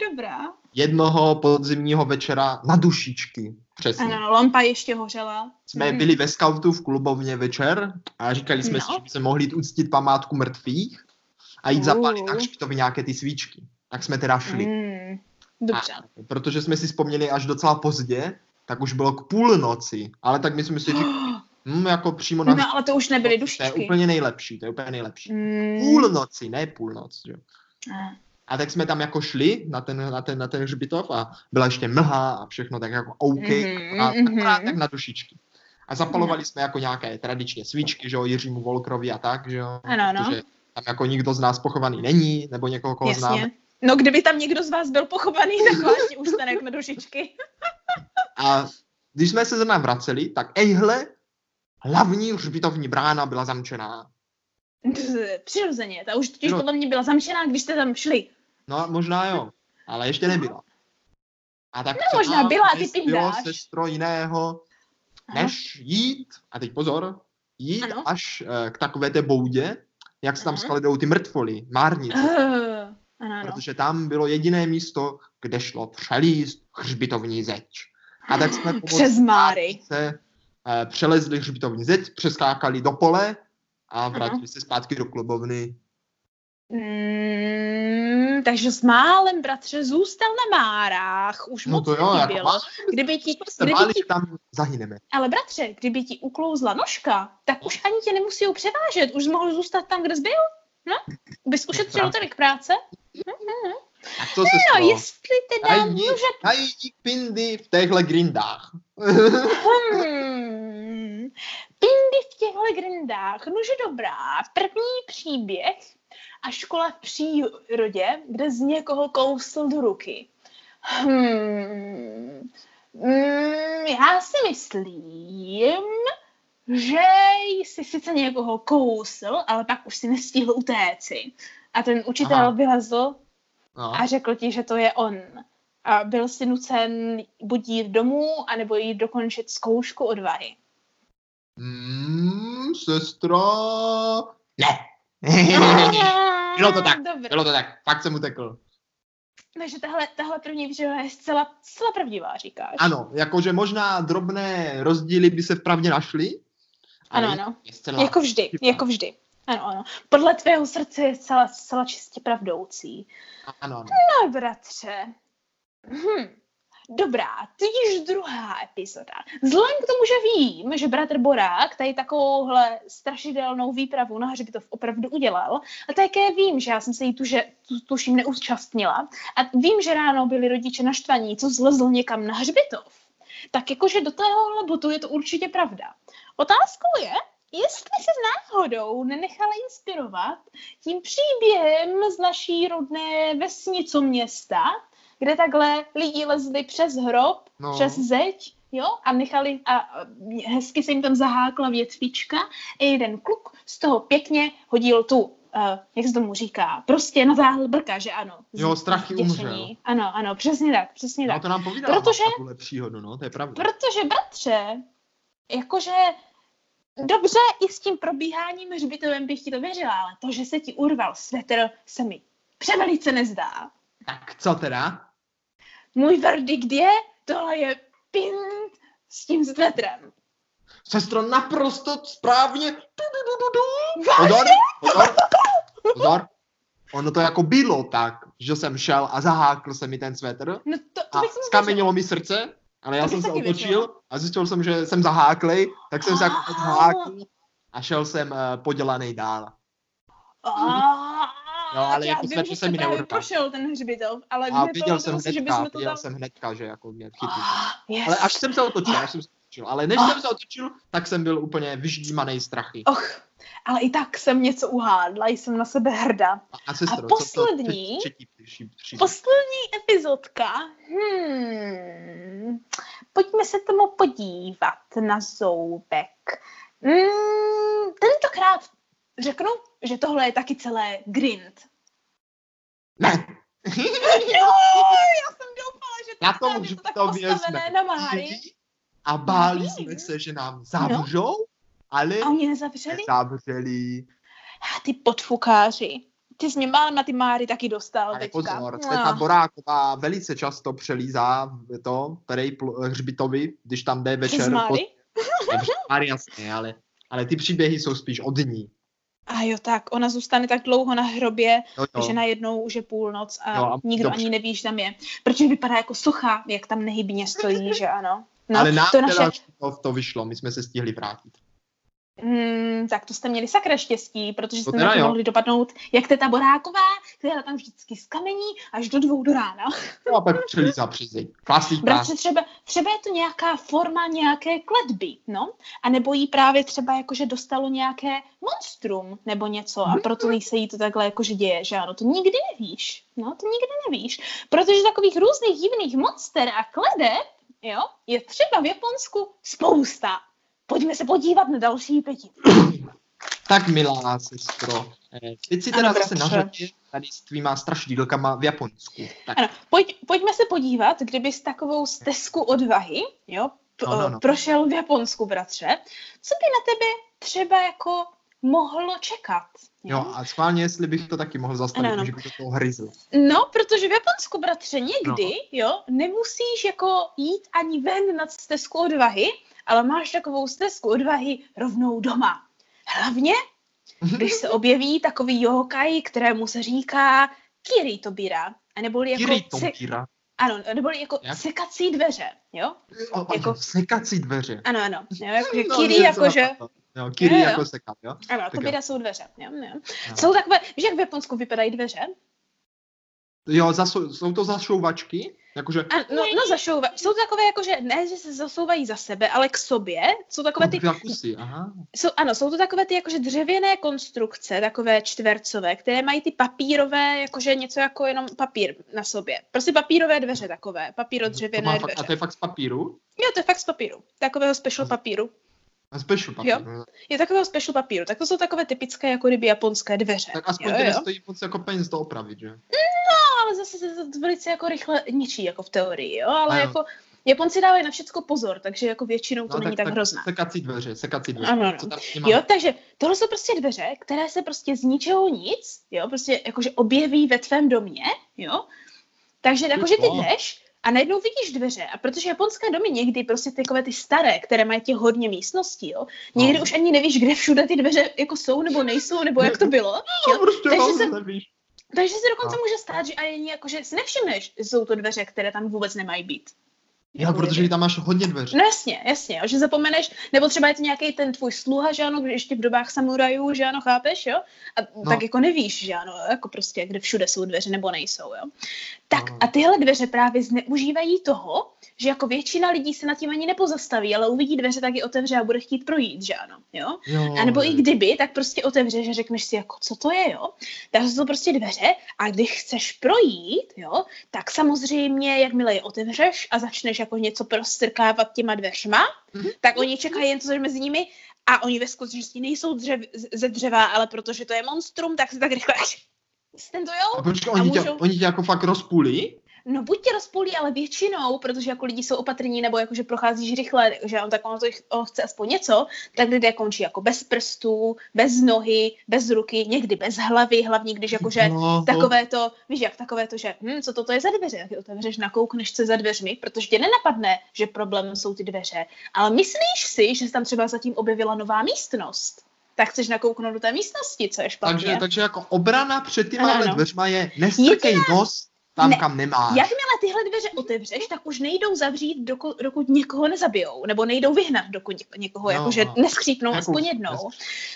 Dobrá. Jednoho podzimního večera na dušičky, přesně. Ano, lampa ještě hořela. Jsme Mm. byli ve skautu v klubovně večer a říkali jsme No. si, že by se mohli jít uctit památku mrtvých a jít zapálit Uh. na hřbitově nějaké ty svíčky. Tak jsme teda šli. Mm, dobře. A protože jsme si vzpomněli až docela pozdě, tak už bylo k půlnoci. Ale tak my jsme si říkali, [GASPS] hm, jako přímo na No, ale to už nebyly To je dušičky. úplně nejlepší, to je úplně nejlepší. Mm. Půlnoci, ne půlnoc. Že? A, A tak jsme tam jako šli na ten, na ten, na ten hřbitov a byla ještě mlha a všechno tak jako OK, Mhm, a mhm. akorát tak na dušičky. A zapalovali jsme jako nějaké tradičně svíčky, že jo, Jiřímu Volkrovi a tak, že jo. Ano, ano. Protože tam jako nikdo z nás pochovaný není, nebo někoho, koho známe. Jasně. No, kdyby tam někdo z vás byl pochovaný, tak vážně ústanek na dušičky. [LAUGHS] A když jsme se zrovna vraceli, tak ejhle, hlavní hřbitovní brána byla zamčená. [LAUGHS] Přirozeně, ta už totiž Přiro- podle mě byla zamčená, když jste tam šli. No, možná jo, ale ještě nebyla. A tak No, možná byla, ty pindáš. sestro jiného, Aha. než jít, a teď pozor, jít Ano. až eh, k takové té boudě, jak se tam skladou ty mrtvoly, márnice. Uh, ano, ano. Protože tam bylo jediné místo, kde šlo přelíst hřbitovní zeď. A tak jsme [GASPS] Přes Máry. se eh, přelezli hřbitovní zeď, přeskákali do pole a vrátili se zpátky do klubovny. Mm, takže s málem, bratře, zůstal na Márách. Už No moc to jo, jako bylo. Kdyby ti, kdyby ti, tam zahyneme. ale bratře, kdyby ti uklouzla nožka, tak už ani tě nemusí převážet. Už jsi mohl zůstat tam, kde jsi byl. No? Bys ušetřil tolik práce. Co se No, stalo? jestli teda Najdi, může... najdi pindy v těchhle grindách. Hmm, Pindy v těchto legendách. Nože dobrá, první příběh a škola v přírodě, kde z někoho kousl do ruky. Hmm. Mm, já si myslím, že jsi sice někoho kousl, ale pak už si nestihl utéci. A ten učitel Aha. vylezl No. a řekl ti, že to je on. A byl si nucen buď jít domů, anebo jít dokončit zkoušku odvahy. Mm, sestra... Ne. [LAUGHS] Bylo to tak, Dobře. Bylo to tak, fakt jsem utekl. Takže tahle, tahle první výživa je zcela, zcela pravdivá, říkáš. Ano, jakože možná drobné rozdíly by se vpravdě našly. Ano, ano. Jako vždy, jako vždy. Ano, ano. Podle tvého srdce je zcela, zcela čistě pravdoucí. Ano, ano. No, bratře. Hm. Dobrá, tudíž druhá epizoda. Vzhledem k tomu, že vím, že bratr Borák tady takovouhle strašidelnou výpravu na hřbitov opravdu udělal, a také vím, že já jsem se jí tuže, tu, tuším neúčastnila, a vím, že ráno byli rodiče naštvaní, co zlezl někam na hřbitov, tak jakože do tohohle botu je to určitě pravda. Otázkou je, jestli se náhodou nenechala inspirovat tím příběhem z naší rodné vesnicu města, kde takhle lidi lezli přes hrob, No. no. přes zeď, jo, a nechali, a hezky se jim tam zahákla větvička a jeden kluk z toho pěkně hodil tu, uh, jak se tomu říká, prostě natáhl brka, že ano. Jo, strachy umřel. Ano, ano, přesně tak, přesně No tak. to nám povídá Protože- příhodu, no, to je pravda. Protože, bratře, jakože dobře i s tím probíháním hřbitovem bych ti to věřila, ale to, že se ti urval svetr, se mi převelice nezdá. Tak co teda? Můj verdikt je, tohle je pint s tím svetrem. Sestro, naprosto správně. Du, du, du, du? Pozor, pozor, pozor. Ono to jako bylo tak, že jsem šel a zahákl se mi ten svetr No to, to a skamenilo mi srdce, ale já To jsem se otočil a zjistil jsem, že jsem zaháklej, tak jsem se jako Ah. odhákl a šel jsem uh, podělaný dál. Jo, ale já jako vím, že se mi neurval. prošel ten hřbitov, ale A viděl jsem si, že hnedka, bychom to viděl tam... jsem hnedka, že jako mě. Ah, yes. Ale až jsem se otočil, až jsem se otočil. Ale než Ah. jsem se otočil, tak jsem byl úplně vyždímaný strachy. Och, ale i tak jsem něco uhádla, jsem na sebe hrdá. A, a sestro, A to poslední? třetí, třetí, třetí, Poslední epizodka. Hmm. Pojďme se tomu podívat na zoubek. Hmm, tentokrát řeknu, že tohle je taky celé grind. Ne, [LAUGHS] Jo, já jsem doufala, že Na to tom tam je to tak postavené na Máry. byli a báli Vím. jsme se, že nám zavřou, ale A oni nezavřeli? zavřeli. A ty podfukáři. Ty jsi mě málem na ty Máry taky dostal Ale teďka. pozor, Ah. Sveta Boráková velice často přelízá to, který hřbitovi, když tam jde večer. Máry? Dobře, Máry jasně, ale, ale ty příběhy jsou spíš od ní. A jo, tak ona zůstane tak dlouho na hrobě, Jo, jo. že najednou už je půlnoc a, Jo, a nikdo dobře. ani neví, že tam je. Protože vypadá jako socha, jak tam nehybně stojí, že ano. No, ale nám to naše, to, to vyšlo, my jsme se stihli vrátit. Mm, tak to jste měli sakra štěstí, protože To jste na to mohli dopadnout, jak teta Boráková, která tam vždycky z kamení až do dvou do rána. [LAUGHS] No a pak přes zeď. Klasika. Bratře, třeba, třeba je to nějaká forma nějaké kletby, no? A nebo jí právě třeba jakože dostalo nějaké monstrum nebo něco a proto jí se jí to takhle jakože děje, že ano, to nikdy nevíš, no, to nikdy nevíš, protože takových různých divných monster a kledeb, jo, je třeba v Japonsku spousta. Pojďme se podívat na další pěti. [CLEARS THROAT] Tak milá sestro, eh, teď si Ano, teda zase bratře. na řadě tady s tvýma strašidílkama v Japonsku. Tak Ano, pojď, pojďme se podívat, kdybys takovou stezku odvahy, jo, p- No, no, no. prošel v Japonsku, bratře, co by na tebe třeba jako mohlo čekat? jo, a schválně, jestli bych to taky mohl zastavit, Ano, ano. že bych do toho hryzl. No, protože v Japonsku, bratře, někdy, No. jo, nemusíš jako jít ani ven na stezku odvahy, ale máš takovou stezku odvahy rovnou doma. Hlavně, když se [LAUGHS] objeví takový yokai, kterému se říká Kiri Tobira, a neboli jako, Kiri Tompíra. ano, neboli jako Jak? sekací dveře, jo? O, o, jako- Sekací dveře. Ano, ano, jo, jakože No, [LAUGHS] Kiri, jakože, napadlo. Jo, Kiri Jo, jo. jako sekat, jo? ano, Tak jo. Tobira jsou dveře, jo, jo. No. Jsou takové, víš, jak v Japonsku vypadají dveře? Jo, zasou, jsou to zašouvačky? Jakože, A, no, no zašouva. Jsou to takové jako, že ne, že se zasouvají za sebe, ale k sobě. Jsou takové ty, dva kusy, aha. jsou, ano, jsou to takové ty jakože dřevěné konstrukce, takové čtvercové, které mají ty papírové, jakože něco jako jenom papír na sobě. Prostě papírové dveře takové, To papíro-dřevěné fakt, dveře. a to je fakt z papíru? Jo, to je fakt z papíru. Takového special papíru. A special papír. Jo. no. Je takového special papíru. Tak to jsou takové typické jako kdyby japonské dveře. Tak aspoň jo, to jo. nestojí moc jako peněz to opravit, že? No, ale zase se to velice jako rychle ničí, jako v teorii, jo, ale jo. jako Japonci dávají na všechno pozor, takže jako většinou to není tak, hrozné. Sekací dveře, sekací dveře. Ano, nemá? Jo, takže tohle jsou prostě dveře, které se prostě z ničeho nic, jo, prostě jakože objeví ve tvém domě, jo. Takže jakože ty Jo. jdeš a najednou vidíš dveře a protože japonské domy někdy prostě takové ty staré, které mají těch hodně místností, jo, někdy No. už ani nevíš, kde všude ty dveře jako jsou nebo nejsou, nebo jak to bylo, No, jo. prostě takže no, se- nevíš. Takže se dokonce No. může stát, že ani jako, že si nevšimneš, že jsou to dveře, které tam vůbec nemají být. Jo, Jako protože tam máš hodně dveří. No jasně, jasně, jo, že zapomeneš, nebo třeba je to nějaký ten tvůj sluha, že ano, když ještě v dobách samurajů, že ano, chápeš, jo? A no. tak jako nevíš, že ano, jako prostě, kde všude jsou dveře nebo nejsou, jo? Tak No. a tyhle dveře právě zneužívají toho, že jako většina lidí se nad tím ani nepozastaví, ale uvidí dveře, tak je otevře a bude chtít projít, že ano, jo? Jo, A nebo i kdyby, tak prostě otevře, že řekneš si, jako, co to je, jo? Tak to jsou prostě dveře a když chceš projít, jo, tak samozřejmě, jakmile je otevřeš a začneš jako něco prostrkávat těma dveřma, Mhm. tak oni čekají jen co mezi nimi a oni ve skutečnosti nejsou dřev, ze dřeva, ale protože to je monstrum, tak se tak rychle stendujou. A počkej, a oni, tě, můžou- oni tě jako fakt rozpůlí? No buď tě rozpůlí, ale většinou, protože jako lidi jsou opatrní, nebo jako, že procházíš rychle, že on tak ono to on chce aspoň něco, tak lidé končí jako bez prstů, bez nohy, bez ruky, někdy bez hlavy, hlavně když jakože no, takové to, víš jak, takové to, že hm, co toto je za dveře, tak je otevřeš, nakoukneš, je za dveřmi, protože tě nenapadne, že problém jsou ty dveře, ale myslíš si, že se tam třeba zatím objevila nová místnost, tak chceš nakouknout do té místnosti, co je špatně. takže, takže jako obrana před těma Ano, ano. dveřma je nestrkej nos tam, Ne. kam nemáš. Jakmile tyhle dveře otevřeš, tak už nejdou zavřít, dokud, dokud někoho nezabijou, nebo nejdou vyhnat, dokud něk- někoho No, jakože no. neskřípnou Jako aspoň jednou.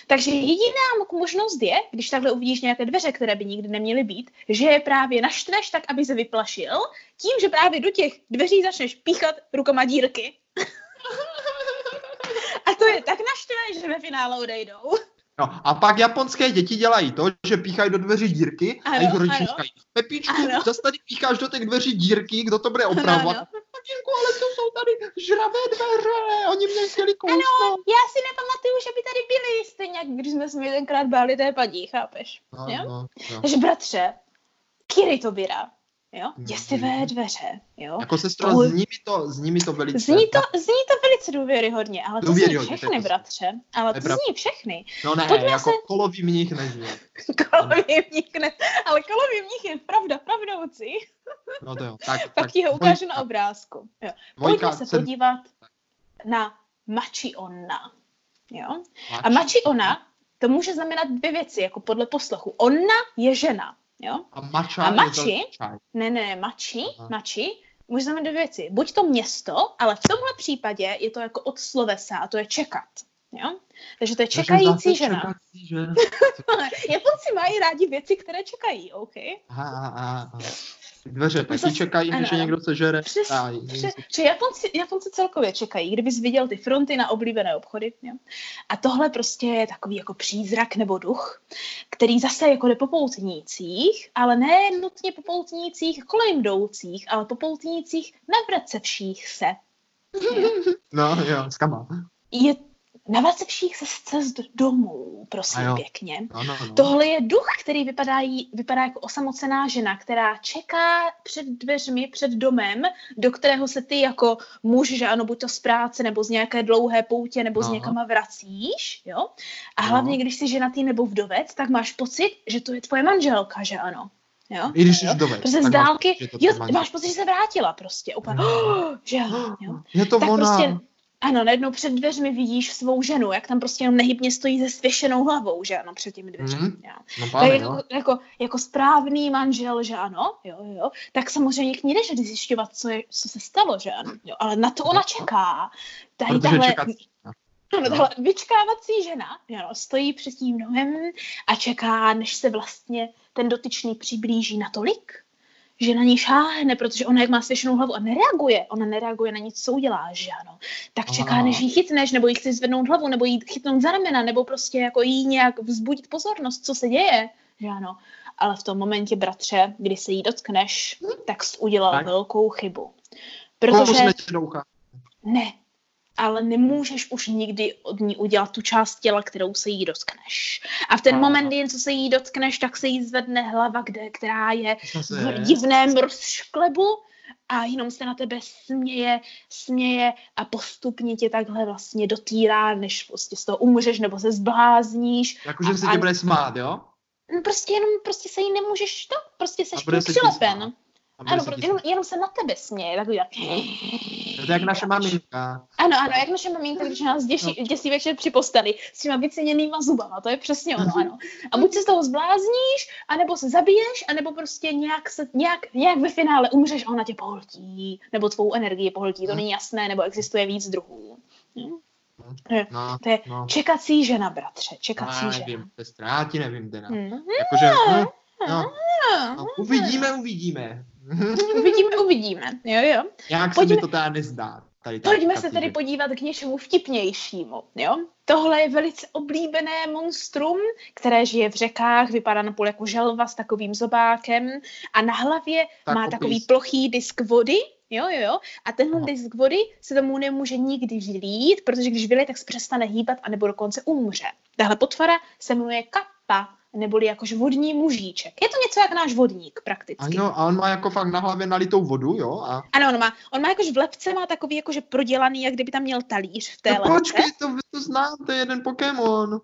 Takže jediná mo- možnost je, když takhle uvidíš nějaké dveře, které by nikdy neměly být, že je právě naštveš tak, aby se vyplašil, tím, že právě do těch dveří začneš píchat rukama dírky. A je tak naštve, že ve finále odejdou. No, a pak japonské děti dělají to, že píchají do dveří dírky a Ano, jejich rodiče ano. říkají, Pepíčku, Ano. zase tady pícháš do těch dveří dírky, kdo to bude opravovat? Ano, Tatínku, ale to jsou tady žravé dveře, oni mě chtěli kousnout. Já si nepamatuju, že by tady byli, stejně jak když jsme se mi tenkrát báli té padí, chápeš? No, jo? no, no. Takže bratře, Kiri to běra, jo? Mhm. Děsivé dvře, jo? Jako sestro, To- s nimi to, s nimi to velice... Zní to, zní to velice důvěryhodně, ale to zní Důvěryhodně, všechny, to je to. bratře. Ale To zní všechny. No ne, Pojďme jako se- kolový mních nezní. [LAUGHS] Kolový mních ne, ale kolový mních je pravda pravdoucí. [LAUGHS] No to jo. Tak, [LAUGHS] Tak ti ho ukážu na obrázku. Jo. Pojďme se jsem- podívat na Machi Onna. Jo? A Mači. Machi Ona, to může znamenat dvě věci, jako podle poslechu. Ona je žena, jo? A mača A mači? Ne, ne, ne, mači, Aha. mači, může znamenat dvě věci. Buď to město, ale v tomhle případě je to jako od slovesa a to je čekat. Jo? Takže to je čekající žena. Čekající žena. [LAUGHS] Japonci mají rádi věci, které čekají, OK? Aha, aha, aha. Ty Dveře taky Zase- čekají, ano, ano. někdo sežere. Přes, A, Že, že Japonci, Japonci celkově čekají, kdybys viděl ty fronty na oblíbené obchody. Jo? A tohle prostě je takový jako přízrak nebo duch, který zase jako jde po poutnících, ale ne nutně po poutnících kolem jdoucích, ale po poutnících navracevších se. Jo? No jo, s kama. Je navracevších se z cest domů, prosím jo. pěkně. No, no, no. Tohle je duch, který vypadá, jí- vypadá jako osamocená žena, která čeká před dveřmi, před domem, do kterého se ty jako muž, že ano, buď to z práce, nebo z nějaké dlouhé poutě, nebo z někama vracíš, jo? A No. hlavně, když jsi ženatý nebo vdovec, tak máš pocit, že to je tvoje manželka, že ano? Jo? I když jsi vdovec. Protože z máš dálky, to jo, máš pocit, že se vrátila prostě, úplně, Jo. oh, že ano, jo? Je to tak ona. prostě, ano, najednou před dveřmi vidíš svou ženu, jak tam prostě jenom nehybně stojí se svěšenou hlavou, že ano, před těmi dveřmi. Jo. No Tak právě, jako, jo. jako, jako správný manžel, že ano, jo, jo, tak samozřejmě k ní jdeš zjišťovat, co, je, co se stalo, že ano, jo, ale na to ona čeká. Tady Protože tahle, čekat... ano, tahle vyčkávací žena, že ano, stojí před tím domem a čeká, než se vlastně ten dotyčný přiblíží natolik, že na ní šáhne, protože ona jak má svěšenou hlavu a nereaguje, ona nereaguje na nic, co udělá, že ano, tak čeká, Aha. než jí chytneš, nebo jí chce zvednout hlavu, nebo jí chytnout za ramena, nebo prostě jako jí nějak vzbudit pozornost, co se děje, že ano. Ale v tom momentě, bratře, kdy se jí dotkneš, tak jsi udělal Tak. velkou chybu. Protože... Ne, ale nemůžeš už nikdy od ní udělat tu část těla, kterou se jí dotkneš. A v ten Aha. moment, jen co se jí dotkneš, tak se jí zvedne hlava, kde, která je v divném rozšklebu a jenom se na tebe směje, směje a postupně tě takhle vlastně dotírá, než prostě z toho umřeš nebo se zblázníš. Jakože se tě bude smát, jo? No Prostě jenom prostě se jí nemůžeš to, prostě seš přilepen. Ano, se pro, ti jenom, jenom se na tebe směje, tak. To je jak naše maminka. Ano, ano, jak naše maminka, když nás děsí, No. děsí večer při posteli s těma vyceněnýma zubama, to je přesně ono, ano. A buď se z toho zblázníš, anebo se zabiješ, anebo prostě nějak, se, nějak, nějak ve finále umřeš a ona tě pohltí, nebo tvou energii pohltí, to Hm. není jasné, nebo existuje víc druhů. Hm? No, To je no. čekací žena, bratře, čekací Já žena. nevím, to je ztráti, nevím teda. Hm. Jakože, no, no, no, uvidíme, uvidíme. [LAUGHS] Uvidíme, uvidíme, jo, jo. Jak se Pojďme- mi to teda nezdá. Tady ta Pojďme se tedy podívat k něčemu vtipnějšímu. Jo? Tohle je velice oblíbené monstrum, které žije v řekách, vypadá napůl jako želva s takovým zobákem a na hlavě Tak má popis. takový plochý disk vody. Jo, jo, jo. A tenhle Aha. disk vody se tomu nemůže nikdy vylít, protože když vylije, tak se přestane hýbat a nebo dokonce umře. Tahle potvara se jmenuje kappa, neboli jakož vodní mužíček. Je to něco jak náš vodník prakticky. Ano, a on má jako fakt na hlavě nalitou vodu, jo? A... Ano, on má, on má jakož v lepce, má takový jakože prodělaný, jak kdyby tam měl talíř v té No, lepce. počkej, to, vy to znáte, jeden Pokémon.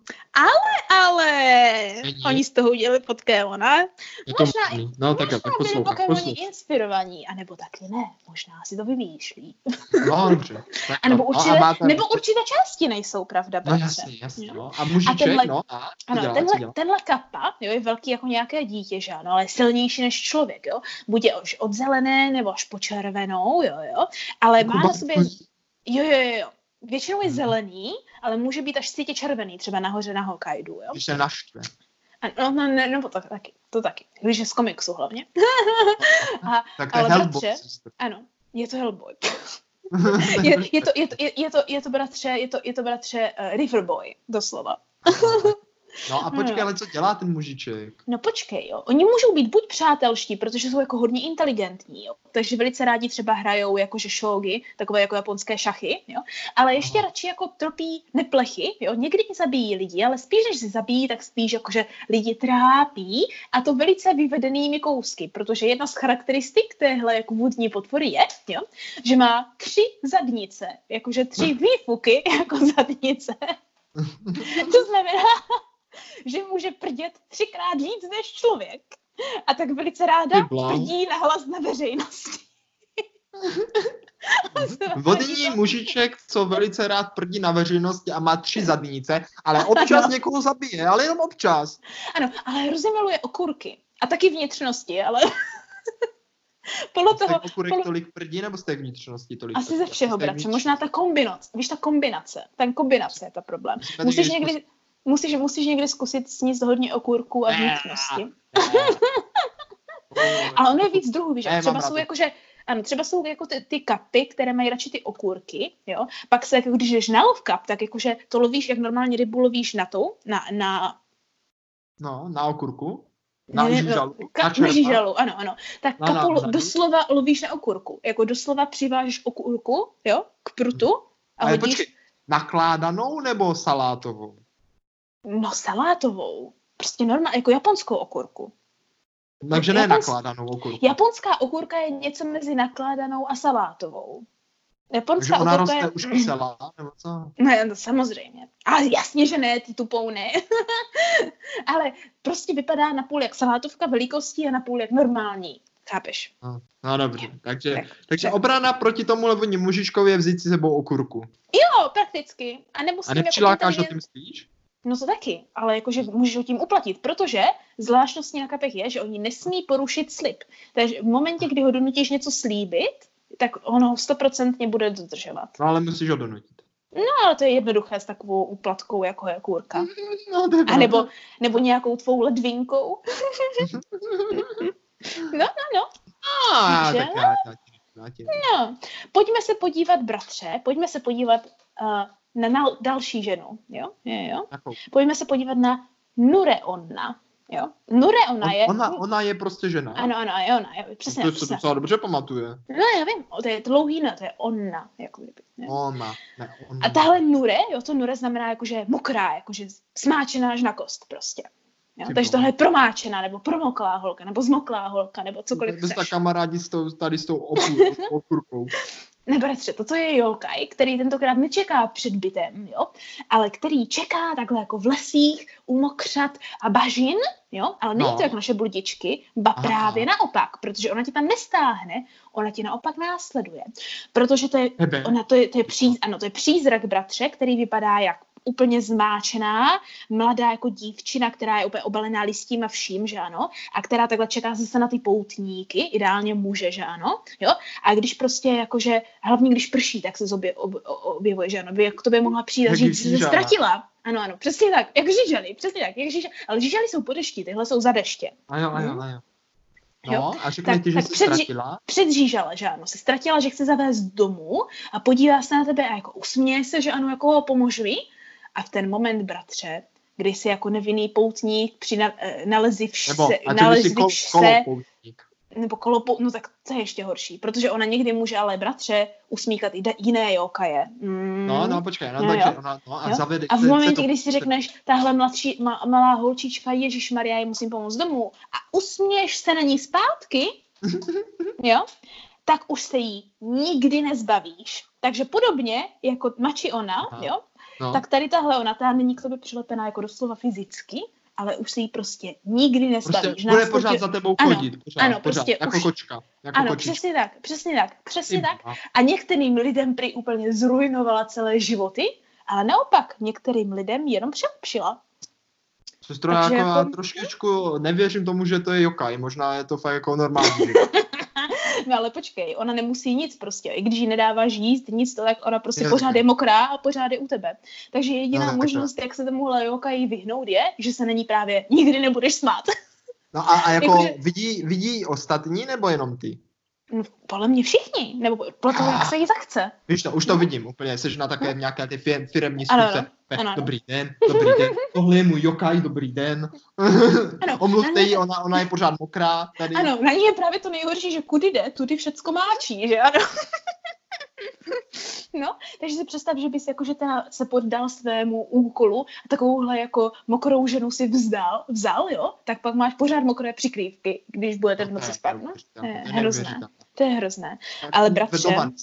Ale Není. oni z toho udělali Pokémona. Je to Možná- možný. No tak, jo, tak Možná byli Pokémoni inspirovaní, anebo taky ne. Možná si to vymýšlí. No, dobře. Tak A nebo to. určité, no, a máte... nebo určité části nejsou, pravda, No jasně, jasně, no. A mužiček, tenhle- no a? Ano, dělá, tenhle, tenhle kappa jo, je velký jako nějaké dítě, že ano, ale je silnější než člověk, jo. Buď je až od zelené, nebo až po červenou, jo, jo. Ale má na sobě, jo, jo, jo, jo. Většinou je Mhm. zelený, ale může být až cítě červený, třeba nahoře na Hokkaidu, jo. Když se naštve. A, no, no, ne, nebo to taky, to taky. Když je z komiksu hlavně. [LAUGHS] A, Tak to je ale Hellboy. bratře- ano, je to Hellboy. [LAUGHS] je, je, to, je, to, je, je, to, je to bratře, je to, je to bratře uh, Riverboy, doslova. No a počkej, No. ale co dělá ten mužiček? No počkej, jo. Oni můžou být buď přátelští, protože jsou jako hodně inteligentní, jo. Takže velice rádi třeba hrajou jakože shogi, takové jako japonské šachy, jo. Ale ještě Aha. radši jako tropí neplechy, jo. Někdy i zabíjí lidi, ale spíš než se zabíjí, tak spíš jakože lidi trápí a to velice vyvedenými kousky, protože jedna z charakteristik téhle jako vodní potvory je, jo, že má tři zadnice, jakože tři výfuky [LAUGHS] jako zadnice. [LAUGHS] To znamená, [LAUGHS] že může prdět třikrát víc než člověk. A tak velice ráda prdí na hlas na veřejnosti. [LAUGHS] Vodní mužiček, co velice rád prdí na veřejnosti a má tři zadnice, ale občas Ano. někoho zabije, ale jenom občas. Ano, ale hrozně miluje okurky. A taky vnitřnosti, ale [LAUGHS] podle toho, okurek podle- tolik prdí, nebo steak vnitřnosti tolik asi prdí? ze všeho, bratře. Možná ta kombinace. Víš, ta kombinace. Ten kombinace je ta problém. Musíš někdy, musíš, musíš někdy zkusit sníst hodně okurků a vnitřnosti. Ale [LAUGHS] ono je víc druhů, víš, Ne, a třeba jsou jakože, ano, třeba jsou jako ty, ty kapy, které mají radši ty okurky, jo, pak se, jako když jdeš na lov kap, tak jakože to lovíš, jak normálně rybu lovíš na tou, na, na, No, na okurku. Na žížalu. no, na ka, na žížalu, ano, ano. Tak Na kapu lo- nářadu. doslova lovíš na okurku, jako doslova přivážeš okurku, jo, k prutu a Ale hodíš, počkej, nakládanou nebo salátovou? No salátovou, prostě normálně, jako japonskou okurku. Takže ne nakládanou okurku. Japonská okurka je něco mezi nakládanou a salátovou. Takže Japonská ona okurka roste je... už celá, nebo co? Ne, no, samozřejmě. Ale jasně, že ne, ty tupou ne. [LAUGHS] Ale prostě vypadá napůl jak salátovka velikostí a napůl jak normální. Chápeš? No, no dobře, takže, Tak, takže tak. obrana proti tomu levoní mužičkovi je vzít si sebou okurku. Jo, prakticky. A nebo s A jako nepřilákáš ho inteligent- tím spíš? No to taky, ale jakože můžeš ho tím uplatit, protože zvláštností na kapech je, že oni nesmí porušit slib. Takže v momentě, kdy ho donutíš něco slíbit, tak on ho stoprocentně bude dodržovat. No ale musíš ho donutit. No ale to je jednoduché s takovou úplatkou, jako je kůrka. No, to je A nebo, nebo nějakou tvou ledvinkou. [LAUGHS] No, no, no. A, Že? tak já, já, já, ti- No, pojďme se podívat, bratře, pojďme se podívat uh, na nal- další ženu, jo? jo, jo? Pojďme se podívat na Nureonna, jo? Nureonna je... Ona, ona je prostě žena. Ano, ano, je ona, jo, přesně, to se přesně. docela dobře pamatuje. No, já vím, to je dlouhý, ne, to je ona, jako kdyby. Ne? Ona. Ne, ona. A tahle nure, jo, to nure znamená jakože mokrá, jakože smáčená až na kost prostě. Jo? Ty Takže tohle je promáčená, nebo promoklá holka, nebo zmoklá holka, nebo cokoliv chceš. kamarádi s tou, tady s tou [LAUGHS] okurkou. Ne, bratře, toto je Jolkaj, který tentokrát nečeká před bytem, jo, ale který čeká takhle jako v lesích u mokřat a bažin, jo, ale není No. to jak naše bludičky, ba Aha. právě naopak, protože ona tě tam nestáhne, ona tě naopak následuje, protože to je, ona to je, to je, pří, ano, to je přízrak, bratře, který vypadá jak úplně zmáčená, mladá jako dívčina, která je úplně obalená listím a vším, že ano, a která takhle čeká zase na ty poutníky, ideálně muže, že ano, jo, a když prostě jakože, hlavně když prší, tak se zobě, ob, objevuje, že ano, by jak k tobě mohla přijít a říct, že se ztratila. Ano, ano, přesně tak, jak žížaly, přesně tak, jak žížaly, ale žížaly jsou po dešti, tyhle jsou za deště. A jo, a jo, a jo. No, a řekne Tak- ti, že tak před- ztratila. Předžížala, že ano, se ztratila, že chce zavést domů a podívá se na tebe a jako usměje se, že ano, jako pomož mi. A v ten moment, bratře, kdy si jako nevinný poutník při na, eh, nalezi vše, Nebo, a bys nalezi kol, vše, nebo kolopou, no tak to je ještě horší, protože ona někdy může ale bratře usmíkat i jiné jokaje. Mm. No, no, počkej, no, Jo, takže jo. ona, no, a Jo? zavede. A v momentě, to- když si řekneš, tahle mladší, ma, malá holčička, Ježíš Maria, ji musím pomoct domů a usměješ se na ní zpátky, [LAUGHS] jo, tak už se jí nikdy nezbavíš. Takže podobně jako mači ona, Aha. jo, no. tak tady tahle ona, ta není k tobě přilepená jako doslova fyzicky, ale už se jí prostě nikdy nezbavíš. Prostě bude pořád za tebou Ano, chodit. Pořád, ano, pořád, prostě jako už- kočka. Jako Ano, kočička. přesně tak, přesně tak, přesně Ty tak. A některým lidem prý úplně zrujnovala celé životy, ale naopak některým lidem jenom přilepšila. Sestro, jako, jako- trošičku nevěřím tomu, že to je Jokaj. Možná je to fakt jako normální. [LAUGHS] [LAUGHS] No ale počkej, ona nemusí nic prostě, i když jí nedáváš jíst, nic to, tak ona prostě Jo, pořád je mokrá a pořád je u tebe. Takže jediná No, možnost, jak se tomuhle jokají vyhnout, je, že se na ní právě nikdy nebudeš smát. No a, a jako [LAUGHS] Jakože- vidí, vidí ostatní nebo jenom ty? No, podle mě všichni, nebo podle toho, jak se jí zachce. Víš to, už to vidím úplně, jsi na také nějaké ty fir, firemní Ano, schůzce. ano, Pe- ano, ano. Dobrý den, dobrý den, tohle je můj Jokaj, dobrý den. Ano, [LAUGHS] Omluvte ji, ona, ona je pořád mokrá tady. Ano, na ní je právě to nejhorší, že kudy jde, tudy všecko máčí, že ano. [LAUGHS] No, takže si představ, že bys jakože teda se poddal svému úkolu a takovouhle jako mokrou ženu si vzdal, vzal, jo, tak pak máš pořád mokré přikrývky, když budete v To noci spát, no? To je hrozné. To je hrozné. Ale bratře-.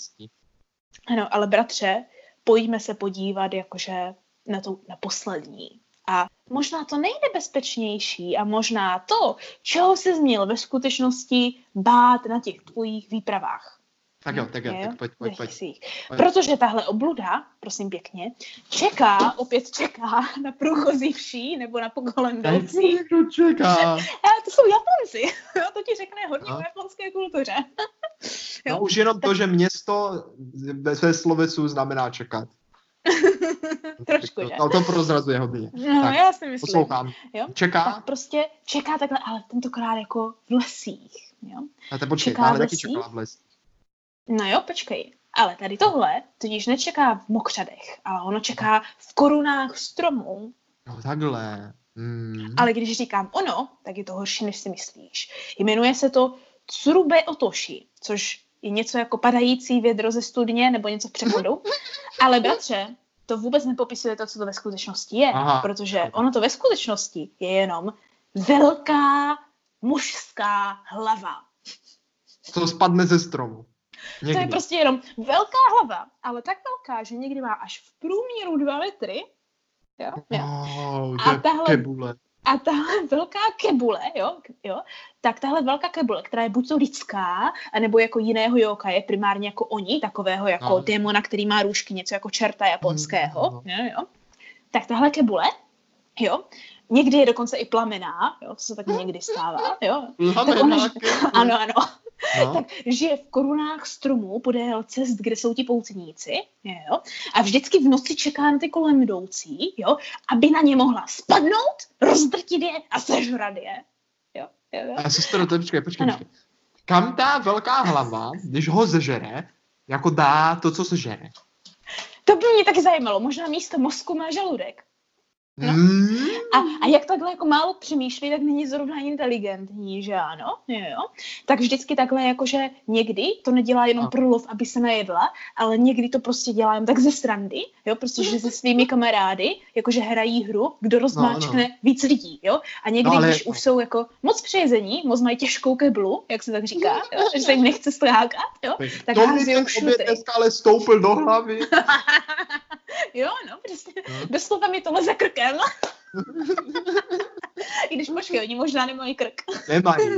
Ano, ale bratře, pojďme se podívat jakože na tu, na poslední. A možná to nejnebezpečnější a možná to, čeho se změl ve skutečnosti bát na těch tvojích výpravách. Tak jo, tak jo, tak pojď, pojď, pojď. Lesích. Protože tahle obluda, prosím pěkně, čeká, opět čeká na průchozí vší nebo na furt někdo čeká. [LAUGHS] A to jsou Japonci. Jo, to ti řekne hodně No. o japonské kultuře. [LAUGHS] Jo. No už jenom to, že město ve své slovesu znamená čekat. [LAUGHS] Trošku, to, že? to, to prozrazuje hodně. No, tak, já si myslím. Poslouchám. Jo? Čeká? Tak prostě čeká takhle, ale tentokrát jako v lesích. Jo? A to počkej, čeká tahle v taky lesích? čeká v les. No jo, počkej. Ale tady tohle totiž nečeká v mokřadech, ale ono čeká v korunách stromů. No takhle. Hmm. Ale když říkám ono, tak je to horší, než si myslíš. Jmenuje se to Tsurube Otoshi, což je něco jako padající vědro ze studně nebo něco v přechodu. [LAUGHS] Ale bratře, to vůbec nepopisuje to, co to ve skutečnosti je, Aha. protože ono to ve skutečnosti je jenom velká mužská hlava. To spadne ze stromu. Někdy. To je prostě jenom velká hlava, ale tak velká, že někdy má až v průměru dva metry. Jo? Jo. Oh, A tahle- kebule. A tahle velká kebule, jo, jo, tak tahle velká kebule, která je buď to lidská, anebo jako jiného joka, je primárně jako oni, takového jako No. no. démona, který má růžky, něco jako čerta japonského, Mm, jo, jo. Tak tahle kebule, jo, někdy je dokonce i plamená, jo, to se taky někdy stává, jo. Máme Tak ona- Ano, ano. No. Tak žije v korunách stromů podél cest, kde jsou ti poutníci, jo, a vždycky v noci čeká na ty kolem jdoucí, jo, aby na ně mohla spadnout, rozdrtit je a sežrat je. Jo, jo, jo. A sestro, to počkej, počkej, Ano. počkej. kam ta velká hlava, když ho zežere, jako dá to, co se žere. To by mě taky zajímalo. Možná místo mozku má žaludek. No. Mm, A, a jak takhle jako málo přemýšlí, tak není zrovna inteligentní, že ano? Jo. Tak vždycky takhle jakože někdy to nedělá jenom No. pro lov, aby se najedla, ale někdy to prostě dělá jen tak ze srandy, jo, prostě že se svými kamarády, jakože hrají hru, kdo rozmáčkne víc lidí, jo. A někdy, No, ale- když už jsou jako moc přejezení, moc mají těžkou keblu, jak se tak říká, jo, že se jim nechce skákat, jo, tak to hází šutry. dneska ale stoupil do hlavy. [LAUGHS] [LAUGHS] Jo, no, prostě. No. Doslova mi to leze krkem. [LAUGHS] I když počkej, oni možná nemají krk. Nemají,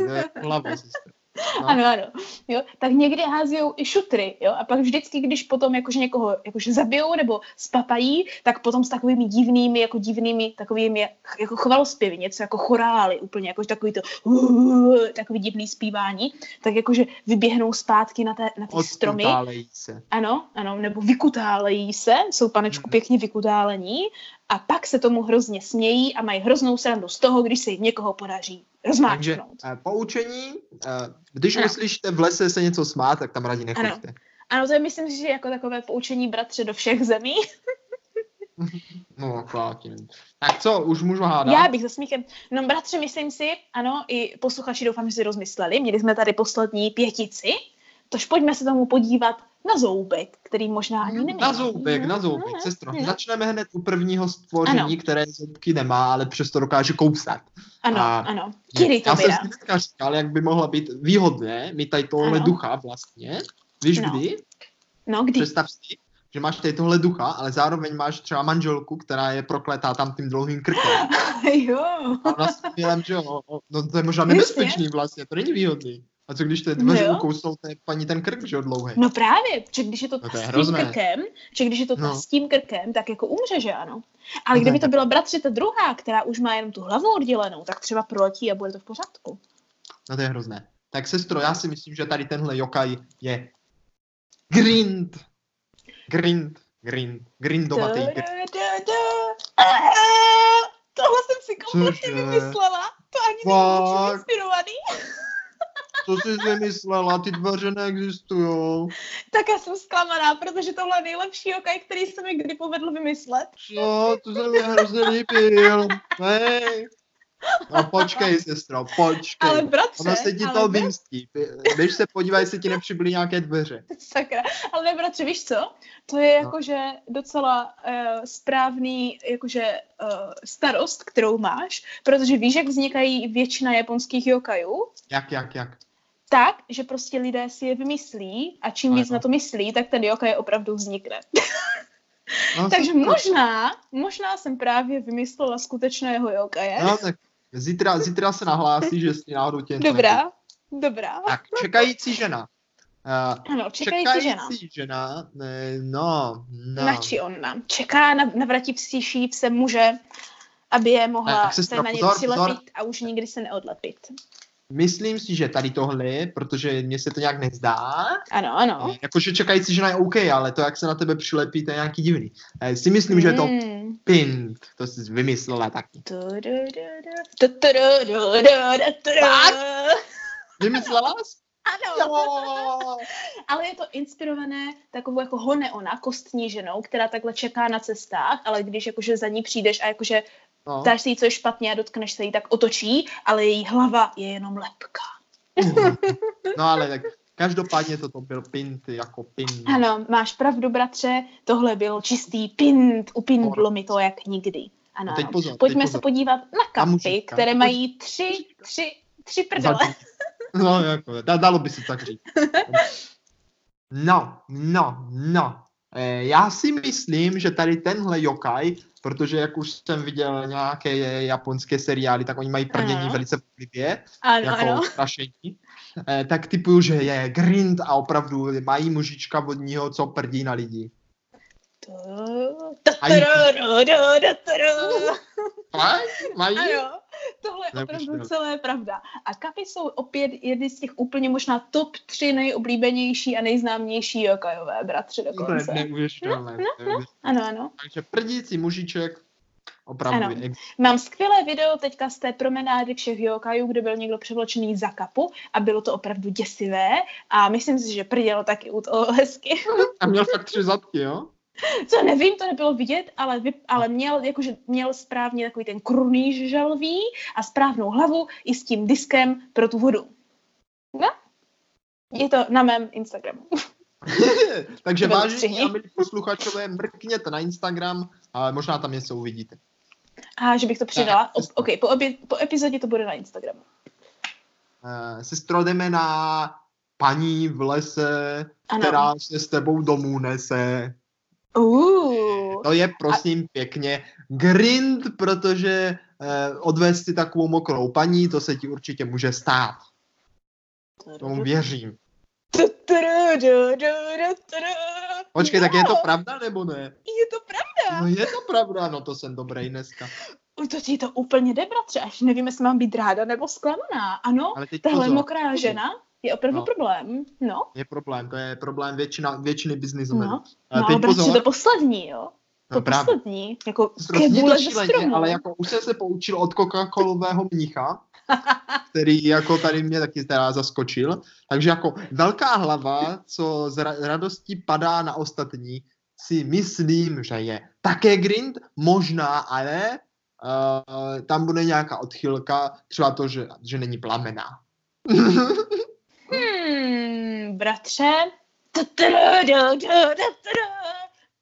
hlava, sestro. No. Ano, ano. Jo, tak někdy házijou i šutry, jo, a pak vždycky, když potom jakože někoho jakože zabijou nebo spapají, tak potom s takovými divnými, jako divnými, takovými jako chvalospěvy, něco jako chorály, úplně jako takový to [LAUGHS] takový divný zpívání, tak jakože vyběhnou zpátky na, té, na ty stromy. Se. Ano, ano, nebo vykutálejí se, jsou panečku Mhm. pěkně vykutálení a pak se tomu hrozně smějí a mají hroznou srandu z toho, když se jim někoho podaří Takže rozmáčknout. eh, poučení, eh, když Ano. uslyšíte v lese se něco smát, tak tam raději nechoďte. Ano, to je myslím si, že jako takové poučení bratře do všech zemí. [LAUGHS] No, nevím. Tak co, už můžu hádat? Já bych za smíchem. No bratře, myslím si, ano, i posluchači doufám, že si rozmysleli. Měli jsme tady poslední pětici, tož pojďme se tomu podívat na zoubek, který možná ani nemá. Na zoubek, na zoubek, no, sestro. no. Začneme hned u prvního stvoření, Ano. které zoubky nemá, ale přesto dokáže kousat. Ano, A- ano. Kiri to Já jsem si dneska říkal, jak by mohla být výhodné mít tady tohle Ano. ducha vlastně. Víš No. kdy? No, kdy? Představ si, že máš tady tohle ducha, ale zároveň máš třeba manželku, která je prokletá tam tím dlouhým krkem. [LAUGHS] jo. A vlastně že jo, no to je možná nebezpečný vlastně, to není výhodný. A co když ty dveře Jo. ukousnou té paní ten krk, že jo, dlouhý. No právě, že když je to No to je s tím hrozné. krkem, že když je to No. s tím krkem, tak jako umře, že ano. Ale No kdyby to byla bratře ta druhá, která už má jenom tu hlavu oddělenou, tak třeba proletí a bude to v pořádku. No to je hrozné. Tak sestro, já si myslím, že tady tenhle jokaj je grind. Grind, grind, grindovatý. Tohle jsem si kompletně vymyslela. To ani není inspirovaný. [LAUGHS] Co jsi vymyslela? Ty dveře neexistují. Tak já jsem zklamaná, protože tohle je nejlepší okaj, který se mi kdy povedlo vymyslet. Co? To se mi hrozně líbil. Hej. No počkej, sestro, počkej. Ale bratře, Ono se ti to vymstí. Běž se podívat, jestli ti nepřibyly nějaké dveře. Sakra. Ale ne, bratře, víš co? To je jakože docela uh, správný jakože uh, starost, kterou máš, protože víš, jak vznikají většina japonských jokajů? Jak, jak, jak? Tak, že prostě lidé si je vymyslí a čím víc Ano. na to myslí, tak ten jokaj opravdu vznikne. [LAUGHS] No, Takže možná, možná jsem právě vymyslela skutečného jokaje. No, tak zítra, zítra se nahlásí, že jsi náhodou tě Dobrá, dobrá. Tak, čekající žena. Uh, Ano, čekající žena. žena, ne, no, no. Na či ona? Čeká na, na vrativcí se muže, aby je mohla Tak, se na ně pozor, přilepit pozor. a už nikdy se neodlepit. Myslím si, že tady tohle, protože mně se to nějak nezdá, Ano, ano. jakože čekající žena je OK, ale to, jak se na tebe přilepí, to je nějaký divný. Eh, si myslím, že je to Mm. pint, to jsi vymyslela taky. Tak. Vymyslela jsi? Ano. Jo. Ale je to inspirované takovou jako honeona, kostní ženou, která takhle čeká na cestách, ale když jakože za ní přijdeš a jakože No. ptáš se jí, co je špatně a dotkneš se jí, tak otočí, ale její hlava je jenom lepka. [LAUGHS] no ale tak každopádně toto byl pint jako pint. Ano, máš pravdu, bratře, tohle byl čistý pint, upindlo mi to jak nikdy. Ano, No teď pozor, Pojďme teď se pozor. podívat na kapy, které mají tři, tři, tři prdele. No, jako, da, dalo by se tak říct. [LAUGHS] No, no, no. Eh, já si myslím, že tady tenhle yokai, protože jak už jsem viděl nějaké japonské seriály, tak oni mají prdění Ano. velice vlivě, Ano, jako ano. strašení. Eh, tak typuju, že je grind a opravdu mají mužička vodního, co prdí na lidi. Mají. Mají? Mají? Ano, tohle je opravdu celé pravda. A kapy jsou opět jedny z těch úplně možná top tři nejoblíbenější a nejznámější jokajové, bratři To je dokonce. neuvěřitelné. neuvěřitelné. Ano, ano. Takže prdící mužiček Opravdu. Ano. Mám skvělé video teďka z té promenády všech jokajů, kde byl někdo převlečený za kapu a bylo to opravdu děsivé a myslím si, že prdělo taky u toho hezky. A měl fakt tři zadky, jo? [LAUGHS] Co nevím, to nebylo vidět, ale, vy, ale měl, jakože měl správně takový ten krunýž želví a správnou hlavu i s tím diskem pro tu vodu. No, je to na mém Instagramu. [LAUGHS] Takže vážení a milí posluchačové, mrkněte na Instagram, ale možná tam něco uvidíte. A že bych to přidala. O. OK, po, obě, po epizodě to bude na Instagramu. Uh, sestro, jdeme na paní v lese, Ano. která se s tebou domů nese. Uh, To je prosím pěkně grind, protože uh, odvést si takovou mokrou paní, to se ti určitě může stát. Tomu věřím. Počkej, tak je to pravda nebo ne? Je to pravda. No je to pravda, no to jsem dobrý dneska. To ti to úplně jde, bratře, až nevím, jestli mám být ráda nebo zklamaná. Ano, tahle mokrá žena je opravdu No. problém. No, je problém, to je problém většina, většiny biznismenů. no, Ale no teď ale pozor, to poslední, jo? To no, právě. poslední, jako Prostě kebule to ze stromu. ale jako už jsem se poučil od Coca-Colového mnicha, [LAUGHS] který jako tady mě taky teda zaskočil. Takže jako velká hlava, co z ra- radostí padá na ostatní, si myslím, že je také grind, možná ale uh, tam bude nějaká odchylka, třeba to, že, že není plamená. [LAUGHS] Bratře.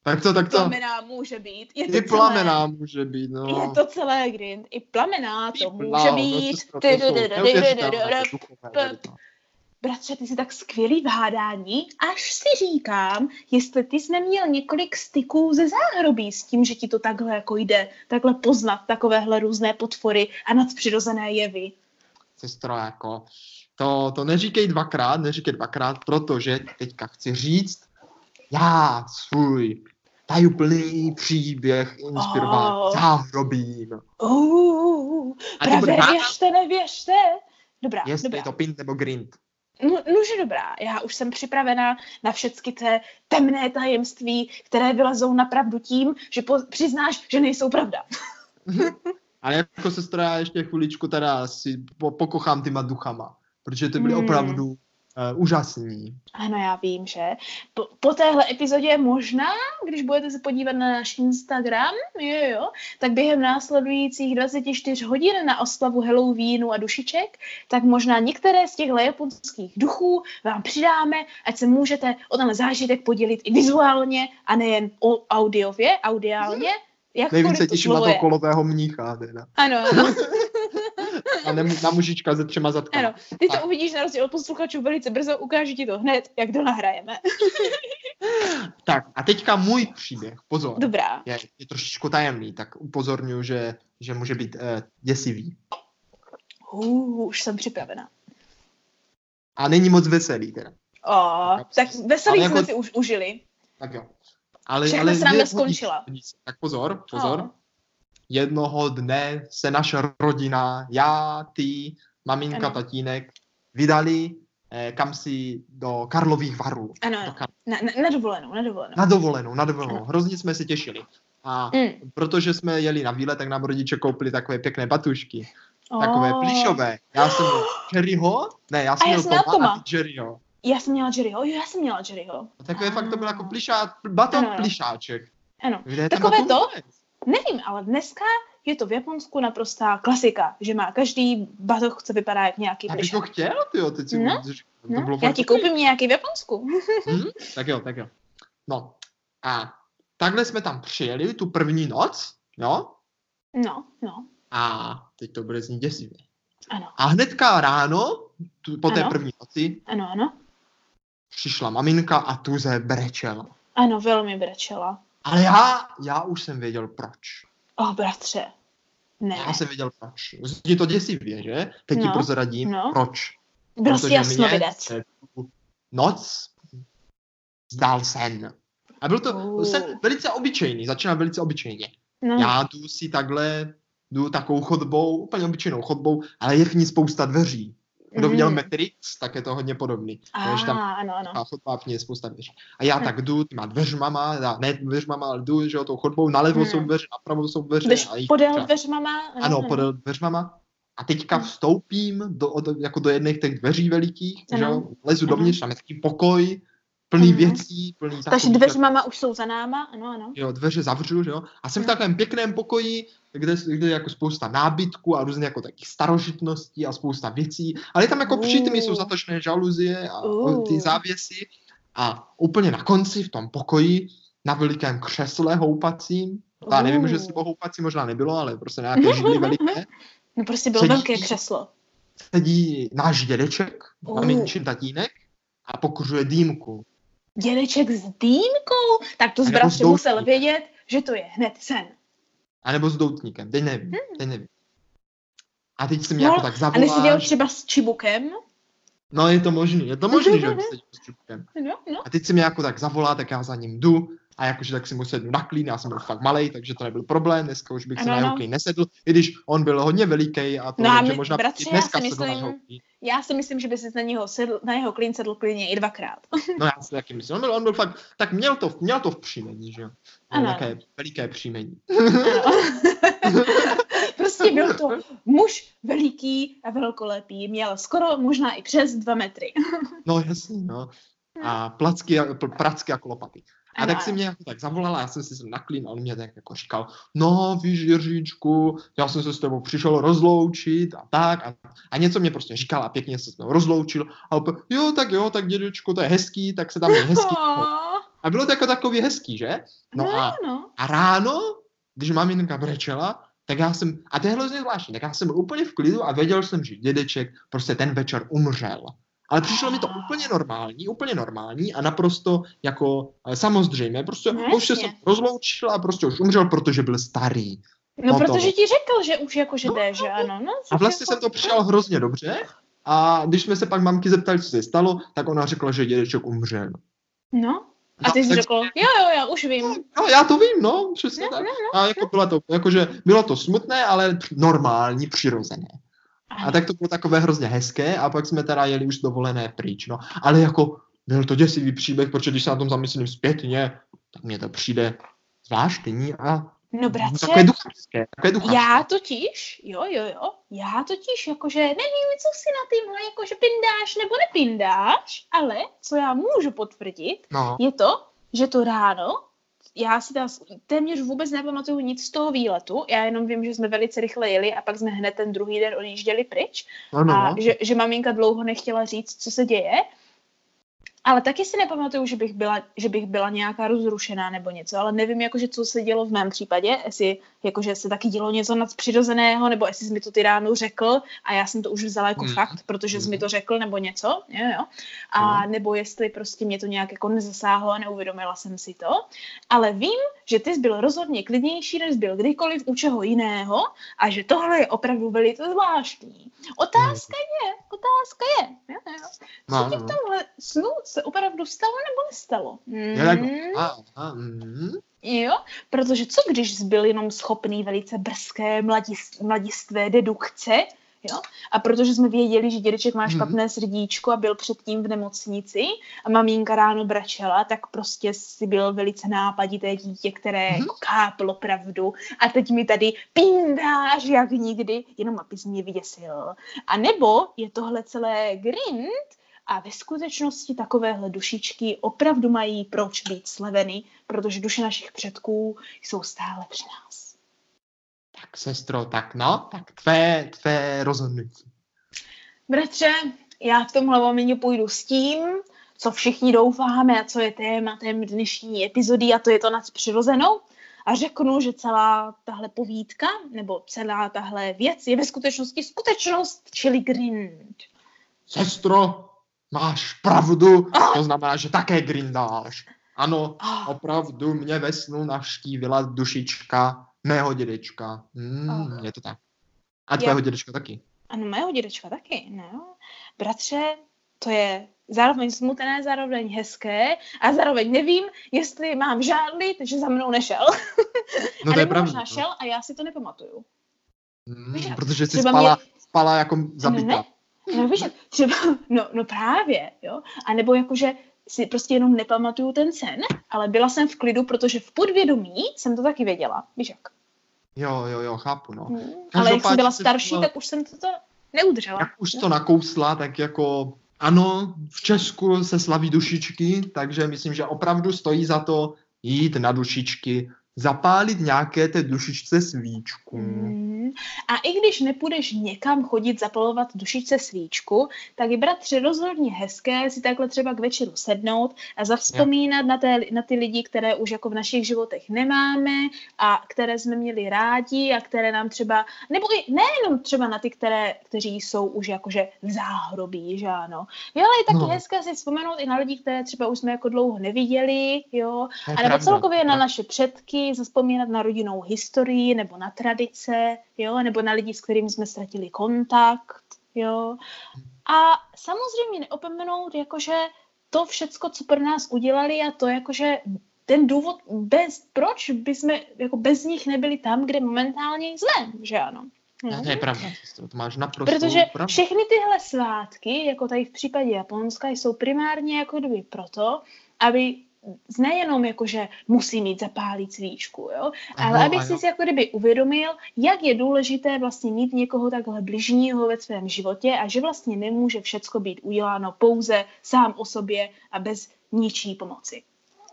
tak co, tak co? Plamená může být. Je to I plamená může být, Celé, no. je to celé grind. I plamená to může být. to to. Bratře, ty jsi tak skvělý v hádání, až si říkám, jestli ty jsi neměl několik styků ze záhrobí s tím, že ti to takhle jako jde, takhle poznat takovéhle různé potvory a nadpřirozené jevy. sestro, jako, to, to neříkej dvakrát, neříkej dvakrát, protože teďka chci říct, já svůj tajuplný příběh inspiroval Oh. záhrobím. Uh, A právě věřte, nevěřte. Dobrá, jestli dobrá. je to pint nebo grind. No, nože dobrá, já už jsem připravena na všechny té temné tajemství, které vylezou na pravdu tím, že po, přiznáš, že nejsou pravda. Ale jako sestra, já ještě chviličku teda si po, pokochám tyma duchama, protože ty byly Hmm. opravdu uh, úžasní. Ano, já vím, že po, po téhle epizodě možná, když budete se podívat na náš Instagram, jo, jo, tak během následujících 24 hodin na oslavu Halloweenu a dušiček, tak možná některé z těchto japonských duchů vám přidáme, ať se můžete o ten zážitek podělit i vizuálně a nejen o audiově, audiálně. Jakkoliv Nejvíc se to těším na to kolového mnícha. Teda. Ano, [LAUGHS] A ne, na mužička se třema zadkama. ano. Ty to Tak. uvidíš na rozdíl od posluchačů velice brzo, ukážu ti to hned, jak to nahrajeme. [LAUGHS] Tak a teďka můj příběh, pozor. Dobrá. je, je trošičku tajemný, tak upozorňuji, že, že může být eh, děsivý. Uh, už jsem připravena. A není moc veselý teda. O, tak veselý Ale jsme jako- si už užili. Tak jo. Ale, Všechna ale sranda skončila. Tak pozor, pozor. O. Jednoho dne se naše rodina, já, ty, maminka, Ano. tatínek, vydali eh, kam si do Karlových varů. Ano, Do. Kar- Na, na, na dovolenou, na dovolenou. na dovolenou, na dovolenou. Ano. Hrozně jsme se těšili. A Mm. protože jsme jeli na výlet, tak nám rodiče koupili takové pěkné batušky. Takové O, plišové. Já jsem měl Jerryho, ne, já jsem A já měl měla Toma, a Jerryho. Já jsem měla Jerryho, jo, já jsem měla Jerryho. A takové fakt to byl jako Ah. plišá, baton Ano. plišáček. Ano, Kde Takové to? Nevím, ale dneska je to v Japonsku naprostá klasika, že má každý batoh, co vypadá jak nějaký Já bych ho chtěl, tyjo, teď si No, to No, bylo já ti koupím nějaký v Japonsku. [LAUGHS] Hm? Tak jo, tak jo. No, a takhle jsme tam přijeli tu první noc, jo, No, no, a teď to bude znít děsivě. ano, A hnedka ráno, tu, po té Ano. první noci, ano, ano. přišla maminka a tuze brečela. Ano, velmi brečela. Ale já, já už jsem věděl proč. O, oh, bratře. Ne, Já jsem věděl proč. Zní to děsivě, že? Teď ti No, prozradím, no. proč. byl jsi jasnovidec. noc zdál sen. A byl to Oh. sen velice obyčejný, začínal velice obyčejně. No, Já jdu si takhle, jdu takovou chodbou, úplně obyčejnou chodbou, ale je v ní spousta dveří. Kdo viděl Mm. Matrix, tak je to hodně podobný. A, že tam ano, ano. a chodba v ní je spousta dveří. A já Hm. tak jdu těma dveřmama, já, ne dveřmama, ale jdu, že jo, tou chodbou, nalevo Hm. jsou dveře, napravo jsou dveře. Jdeš a jich podél třeba- dveřmama. Ano, podél dveřmama. A teďka Hm. vstoupím do, od, jako do jedných těch dveří velikých, že jo, Ano. lezu Ano. dovnitř, tam je takový pokoj, plný Ano. věcí, plný Takže takový, dveřmama už jsou za náma, ano, ano. jo, dveře zavřu, že jo, a jsem v Hm. takovém pěkném pokoji, kde, kde je jako spousta nábytků a různě jako takých starožitností a spousta věcí, ale je tam jako přítmy, jsou Uh. zatočné žaluzie a Uh. ty závěsy a úplně na konci v tom pokoji na velikém křesle houpacím, já nevím, že Uh. si houpací možná nebylo, ale prostě nějaké židli veliké, [LAUGHS] No prostě bylo Sedí- velké křeslo. sedí náš dědeček, Uh. maminčin tatínek a pokuřuje dýmku. Dědeček s dýmkou? Tak to A z nebo bratře s doutníkem. musel vědět, že to je hned sen. A nebo s doutníkem, teď nevím, teď nevím. A teď se mě No, jako tak A zavolá, neseděl třeba s čibukem? no je to možný, je to možný, že [LAUGHS] sedí s čupkem. No, no. A teď se mě jako tak zavolá, tak já za ním jdu a jakože tak si mu sednu na klín, já jsem byl fakt malej, takže to nebyl problém, dneska už bych se Ano, na jeho klín nesedl, i když on byl hodně veliký a to, No a že my- možná bratře, i já dneska si sedl na myslím- jeho klín. Já si myslím, že by si na něho, sedl, na jeho klín sedl klidně i dvakrát. [LAUGHS] No já si taky myslím, on byl, on byl fakt, tak měl to, měl to v příjmení, že jo. Také veliké příjmení. [LAUGHS] Prostě byl to muž veliký a velkolepý. Měl skoro možná i přes dva metry. No jasný, no. A placky, a- pl- pracky jako lopaty. A Ano, tak si mě jako tak zavolala, já jsem si na klín a on mě tak jako říkal, no víš Jiříčku, já jsem se s tebou přišel rozloučit a tak a, a něco mě prostě říkal a pěkně se s mnou rozloučil a opět, jo tak jo, tak dědečku, to je hezký, tak se tam je hezký. A bylo to jako takový hezký, že? No no, a, no. a ráno, když maminka brečela, tak já jsem, a to je hrozně zvláštní, tak já jsem byl úplně v klidu a věděl jsem, že dědeček prostě ten večer umřel. Ale přišlo mi to úplně normální, úplně normální a naprosto jako eh, samozřejmě. Prostě No už se rozloučil a prostě už umřel, protože byl starý. No, No to- protože ti řekl, že už jako, že No, jde, že ano. No, A vlastně jsem to přijal hrozně dobře a když jsme se pak mamky zeptali, co se stalo, tak ona řekla, že dědeček umřel. No. A No, ty jsi řekl, jo, jo, já už vím. No, já to vím, no, přesně No, tak. no, A jako bylo to, jakože bylo to smutné, ale normální, přirozené. A tak to bylo takové hrozně hezké a pak jsme teda jeli už dovolené pryč, no. Ale jako byl to děsivý příběh, protože když se na tom zamyslím zpětně, tak mně to přijde zvláštní a No, bratře, takové duchovské. Takové duchovské. já totiž, jo, jo, jo, já totiž jakože nevím, co si na týmhle jakože pindáš nebo nepindáš, ale co já můžu potvrdit, No, je to, že to ráno, já si teda téměř vůbec nepamatuju nic z toho výletu, já jenom vím, že jsme velice rychle jeli a pak jsme hned ten druhý den odjížděli pryč no, no. a že, že maminka dlouho nechtěla říct, co se děje. Ale taky si nepamatuju, že bych byla, že bych byla nějaká rozrušená nebo něco, ale nevím, jakože, co se dělo v mém případě, jestli jakože se taky dělo něco nadpřirozeného, nebo jestli jsi mi to ty ráno řekl a já jsem to už vzala jako Mm. fakt, protože jsi mi Mm. to řekl, nebo něco, jo, jo. A No. nebo jestli prostě mě to nějak jako nezasáhlo a neuvědomila jsem si to. Ale vím, že ty jsi byl rozhodně klidnější, než byl kdykoliv u čeho jiného a že tohle je opravdu velice zvláštní. Otázka je, otázka je, jo, jo. No, Co ti no. v tomhle snu se opravdu stalo nebo nestalo? Mm, a, a, mm, jo, protože co když jsi byl jenom schopný velice brzké mladist, mladistvé dedukce, jo? A protože jsme věděli, že dědeček má Mhm. špatné srdíčko a byl předtím v nemocnici a mamínka ráno bračela, tak prostě si byl velice nápadité dítě, které Mhm. jako káplo pravdu a teď mi tady pindáš jak nikdy, jenom abys mě vyděsil. A nebo je tohle celé grind a ve skutečnosti takovéhle dušičky opravdu mají proč být sleveny, protože duše našich předků jsou stále při nás. tak sestro, tak no, tak tvé, tvé rozhodnutí. Bratře, já v tomhle momentě půjdu s tím, co všichni doufáme a co je tématem dnešní epizody a to je to nad přirozenou. A řeknu, že celá tahle povídka, nebo celá tahle věc je ve skutečnosti skutečnost, čili grind. Sestro, máš pravdu, to znamená, že také grindáš. Ano, Ah, opravdu mě ve snu navštívila dušička mého dědečka. Ah. je to tak. A tvého dědečka taky. ano, mého dědečka taky, no. Bratře, to je zároveň smutné, zároveň hezké a zároveň nevím, jestli mám žádlit, že za mnou nešel. [LAUGHS] No to je pravda. možná šel a já si to nepamatuju. Víš, protože jsi spala, mě- spala jako zabitá. Ne, No víš, třeba, no, no právě, jo. A nebo jakože si prostě jenom nepamatuju ten sen, ale byla jsem v klidu, protože v podvědomí jsem to taky věděla. Víš jak? Jo, jo, jo, chápu, no. Hmm. Ale jak jsem byla starší, tak už jsem to neudržela. Jak už to nakousla, tak jako ano, v Česku se slaví dušičky, takže myslím, že opravdu stojí za to jít na dušičky, zapálit nějaké té dušičce svíčku. Mm. A i když nepůjdeš někam chodit zapalovat dušičce svíčku, tak je bratře rozhodně hezké si takhle třeba k večeru sednout a zavzpomínat na, té, na ty lidi, které už jako v našich životech nemáme a které jsme měli rádi a které nám třeba, nebo i nejenom třeba na ty, které, kteří jsou už jakože v záhrobí, že ano. Jo, ale je taky no. hezké si vzpomenout i na lidi, které třeba už jsme jako dlouho neviděli, jo, a nebo celkově na naše předky, zaspomínat na rodinnou historii nebo na tradice, jo, nebo na lidi, s kterými jsme ztratili kontakt, jo. A samozřejmě neopomenout, jakože to všecko, co pro nás udělali a to jakože ten důvod, bez, proč by jsme jako bez nich nebyli tam, kde momentálně jsme, že ano. No, to je pravda, to máš naprosto Protože pravdu. všechny tyhle svátky, jako tady v případě Japonska, jsou primárně jako kdyby proto, aby nejenom jako, že musí mít zapálit svíčku, jo? ale ano, aby ano. si jako kdyby uvědomil, jak je důležité vlastně mít někoho takhle bližního ve svém životě a že vlastně nemůže všecko být uděláno pouze sám o sobě a bez ničí pomoci.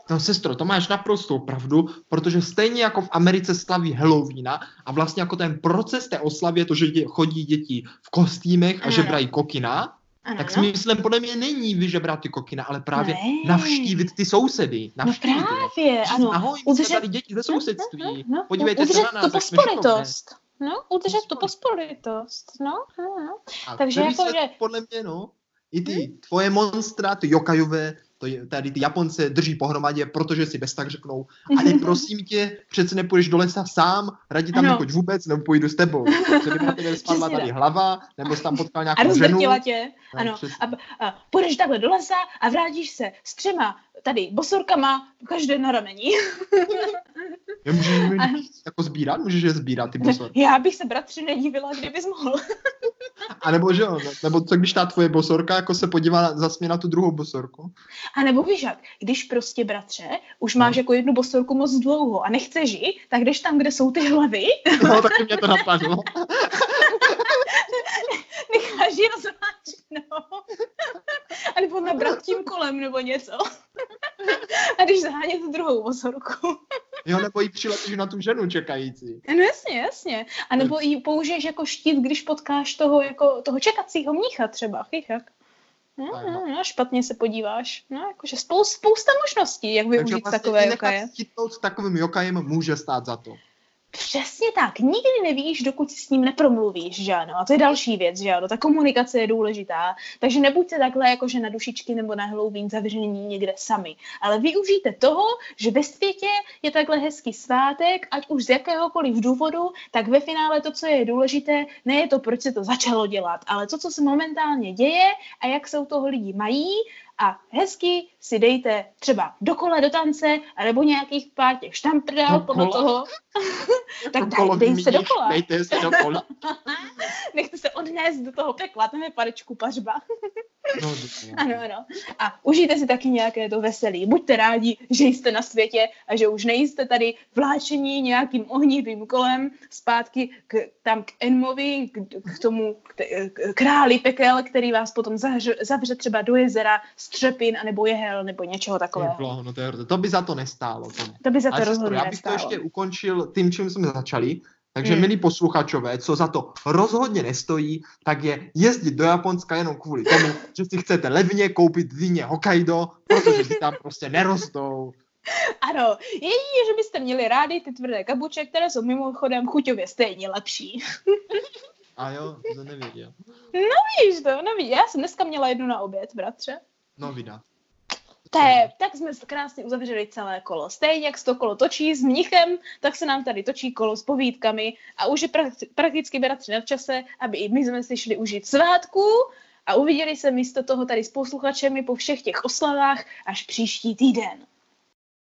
No sestro, to máš naprostou pravdu, protože stejně jako v Americe slaví Halloweena a vlastně jako ten proces té oslavy je to, že chodí děti v kostýmech a že brají kokina, ano, tak smyslem podle mě není vyžebrat ty kokina, ale právě ne. navštívit ty sousedy. No navštívit no právě, Říct, ano. Ahoj, my udržet... tady děti ze sousedství. No, no, no, Podívejte no, se na nás, tu pospolitost. No, udržet tu pospolitost. No, no, no. Takže jako, že... podle mě, no, i ty hmm? tvoje monstra, ty jokajové, to je, tady ty Japonce drží pohromadě, protože si bez tak řeknou, ale [LAUGHS] prosím tě, přece nepůjdeš do lesa sám, radí tam nechoď vůbec, nebo půjdu s tebou. [LAUGHS] Co by na tebe spadla tady hlava, nebo jsi tam potkal [LAUGHS] nějakou a ženu. tě, no, ano. A, a, půjdeš takhle do lesa a vrátíš se s třema tady bosorkama, každé na ramení. [LAUGHS] Já můžeš je jako sbírat? Můžeš je sbírat, ty bosorky? Já bych se bratři nedivila, kdybys mohl. [LAUGHS] A nebo že jo, nebo co když ta tvoje bosorka jako se podívá zase na tu druhou bosorku? A nebo víš jak, když prostě bratře, už máš no. jako jednu bosorku moc dlouho a nechce žít, tak jdeš tam, kde jsou ty hlavy. No, taky mě to napadlo. [LAUGHS] Necháš ji rozváčknout. [LAUGHS] A nebo nabrat tím kolem nebo něco. [LAUGHS] A když zahánět tu druhou bosorku. Jo, nebo jí přiletíš na tu ženu čekající. No jasně, jasně. A nebo ji použiješ jako štít, když potkáš toho, jako, toho čekacího mnícha třeba. Chychak. No, no, no, špatně se podíváš. No, jakože spousta, spousta možností, jak využít Takže vlastně takové jokaje. Takže s takovým jokajem může stát za to. Přesně tak. Nikdy nevíš, dokud si s ním nepromluvíš, že ano. A to je další věc, že ano. Ta komunikace je důležitá. Takže nebuďte takhle jakože na dušičky nebo na Halloween zavření někde sami. Ale využijte toho, že ve světě je takhle hezký svátek, ať už z jakéhokoliv důvodu, tak ve finále to, co je důležité, ne je to, proč se to začalo dělat, ale to, co se momentálně děje a jak se u toho lidi mají a hezky si dejte třeba do kole, do tance, anebo nějakých pár těch štamprdál podle toho. tak daj, dej se do kola. Dejte se do kola. [LAUGHS] Nechte se odnést do toho pekla, tam je parečku pařba. no, [LAUGHS] ano, ano. A užijte si taky nějaké to veselí. Buďte rádi, že jste na světě a že už nejste tady vláčení nějakým ohnivým kolem zpátky k, tam k Enmovi, k, k tomu k, k, králi pekel, který vás potom zavře, zavře třeba do jezera Střepin anebo Jehel nebo něčeho takového. No to, je, to by za to nestálo. To, to by za to rozhodně Já bych to ještě ukončil tím, čím jsme začali. Takže hmm. milí posluchačové, co za to rozhodně nestojí, tak je jezdit do Japonska jenom kvůli tomu, že si chcete levně koupit víně Hokkaido, protože si tam prostě nerostou. [LAUGHS] Ano, jedině, že byste měli rádi ty tvrdé kabuče, které jsou mimochodem chuťově stejně lepší. A jo, to nevěděl. [LAUGHS] No víš to, no víš, já jsem dneska měla jednu na oběd, bratře. No vydá. Té, tak jsme krásně uzavřeli celé kolo. Stejně jak se to kolo točí s mnichem, tak se nám tady točí kolo s povídkami a už je prakticky bratři na čase, aby i my jsme si šli užít svátku a uviděli se místo toho tady s posluchačemi po všech těch oslavách až příští týden.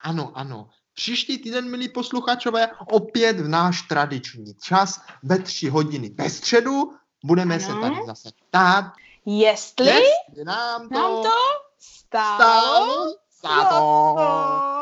Ano, ano. Příští týden, milí posluchačové, opět v náš tradiční čas ve tři hodiny ve středu. Budeme ano. se tady zase ptát Jestli nám to, nám.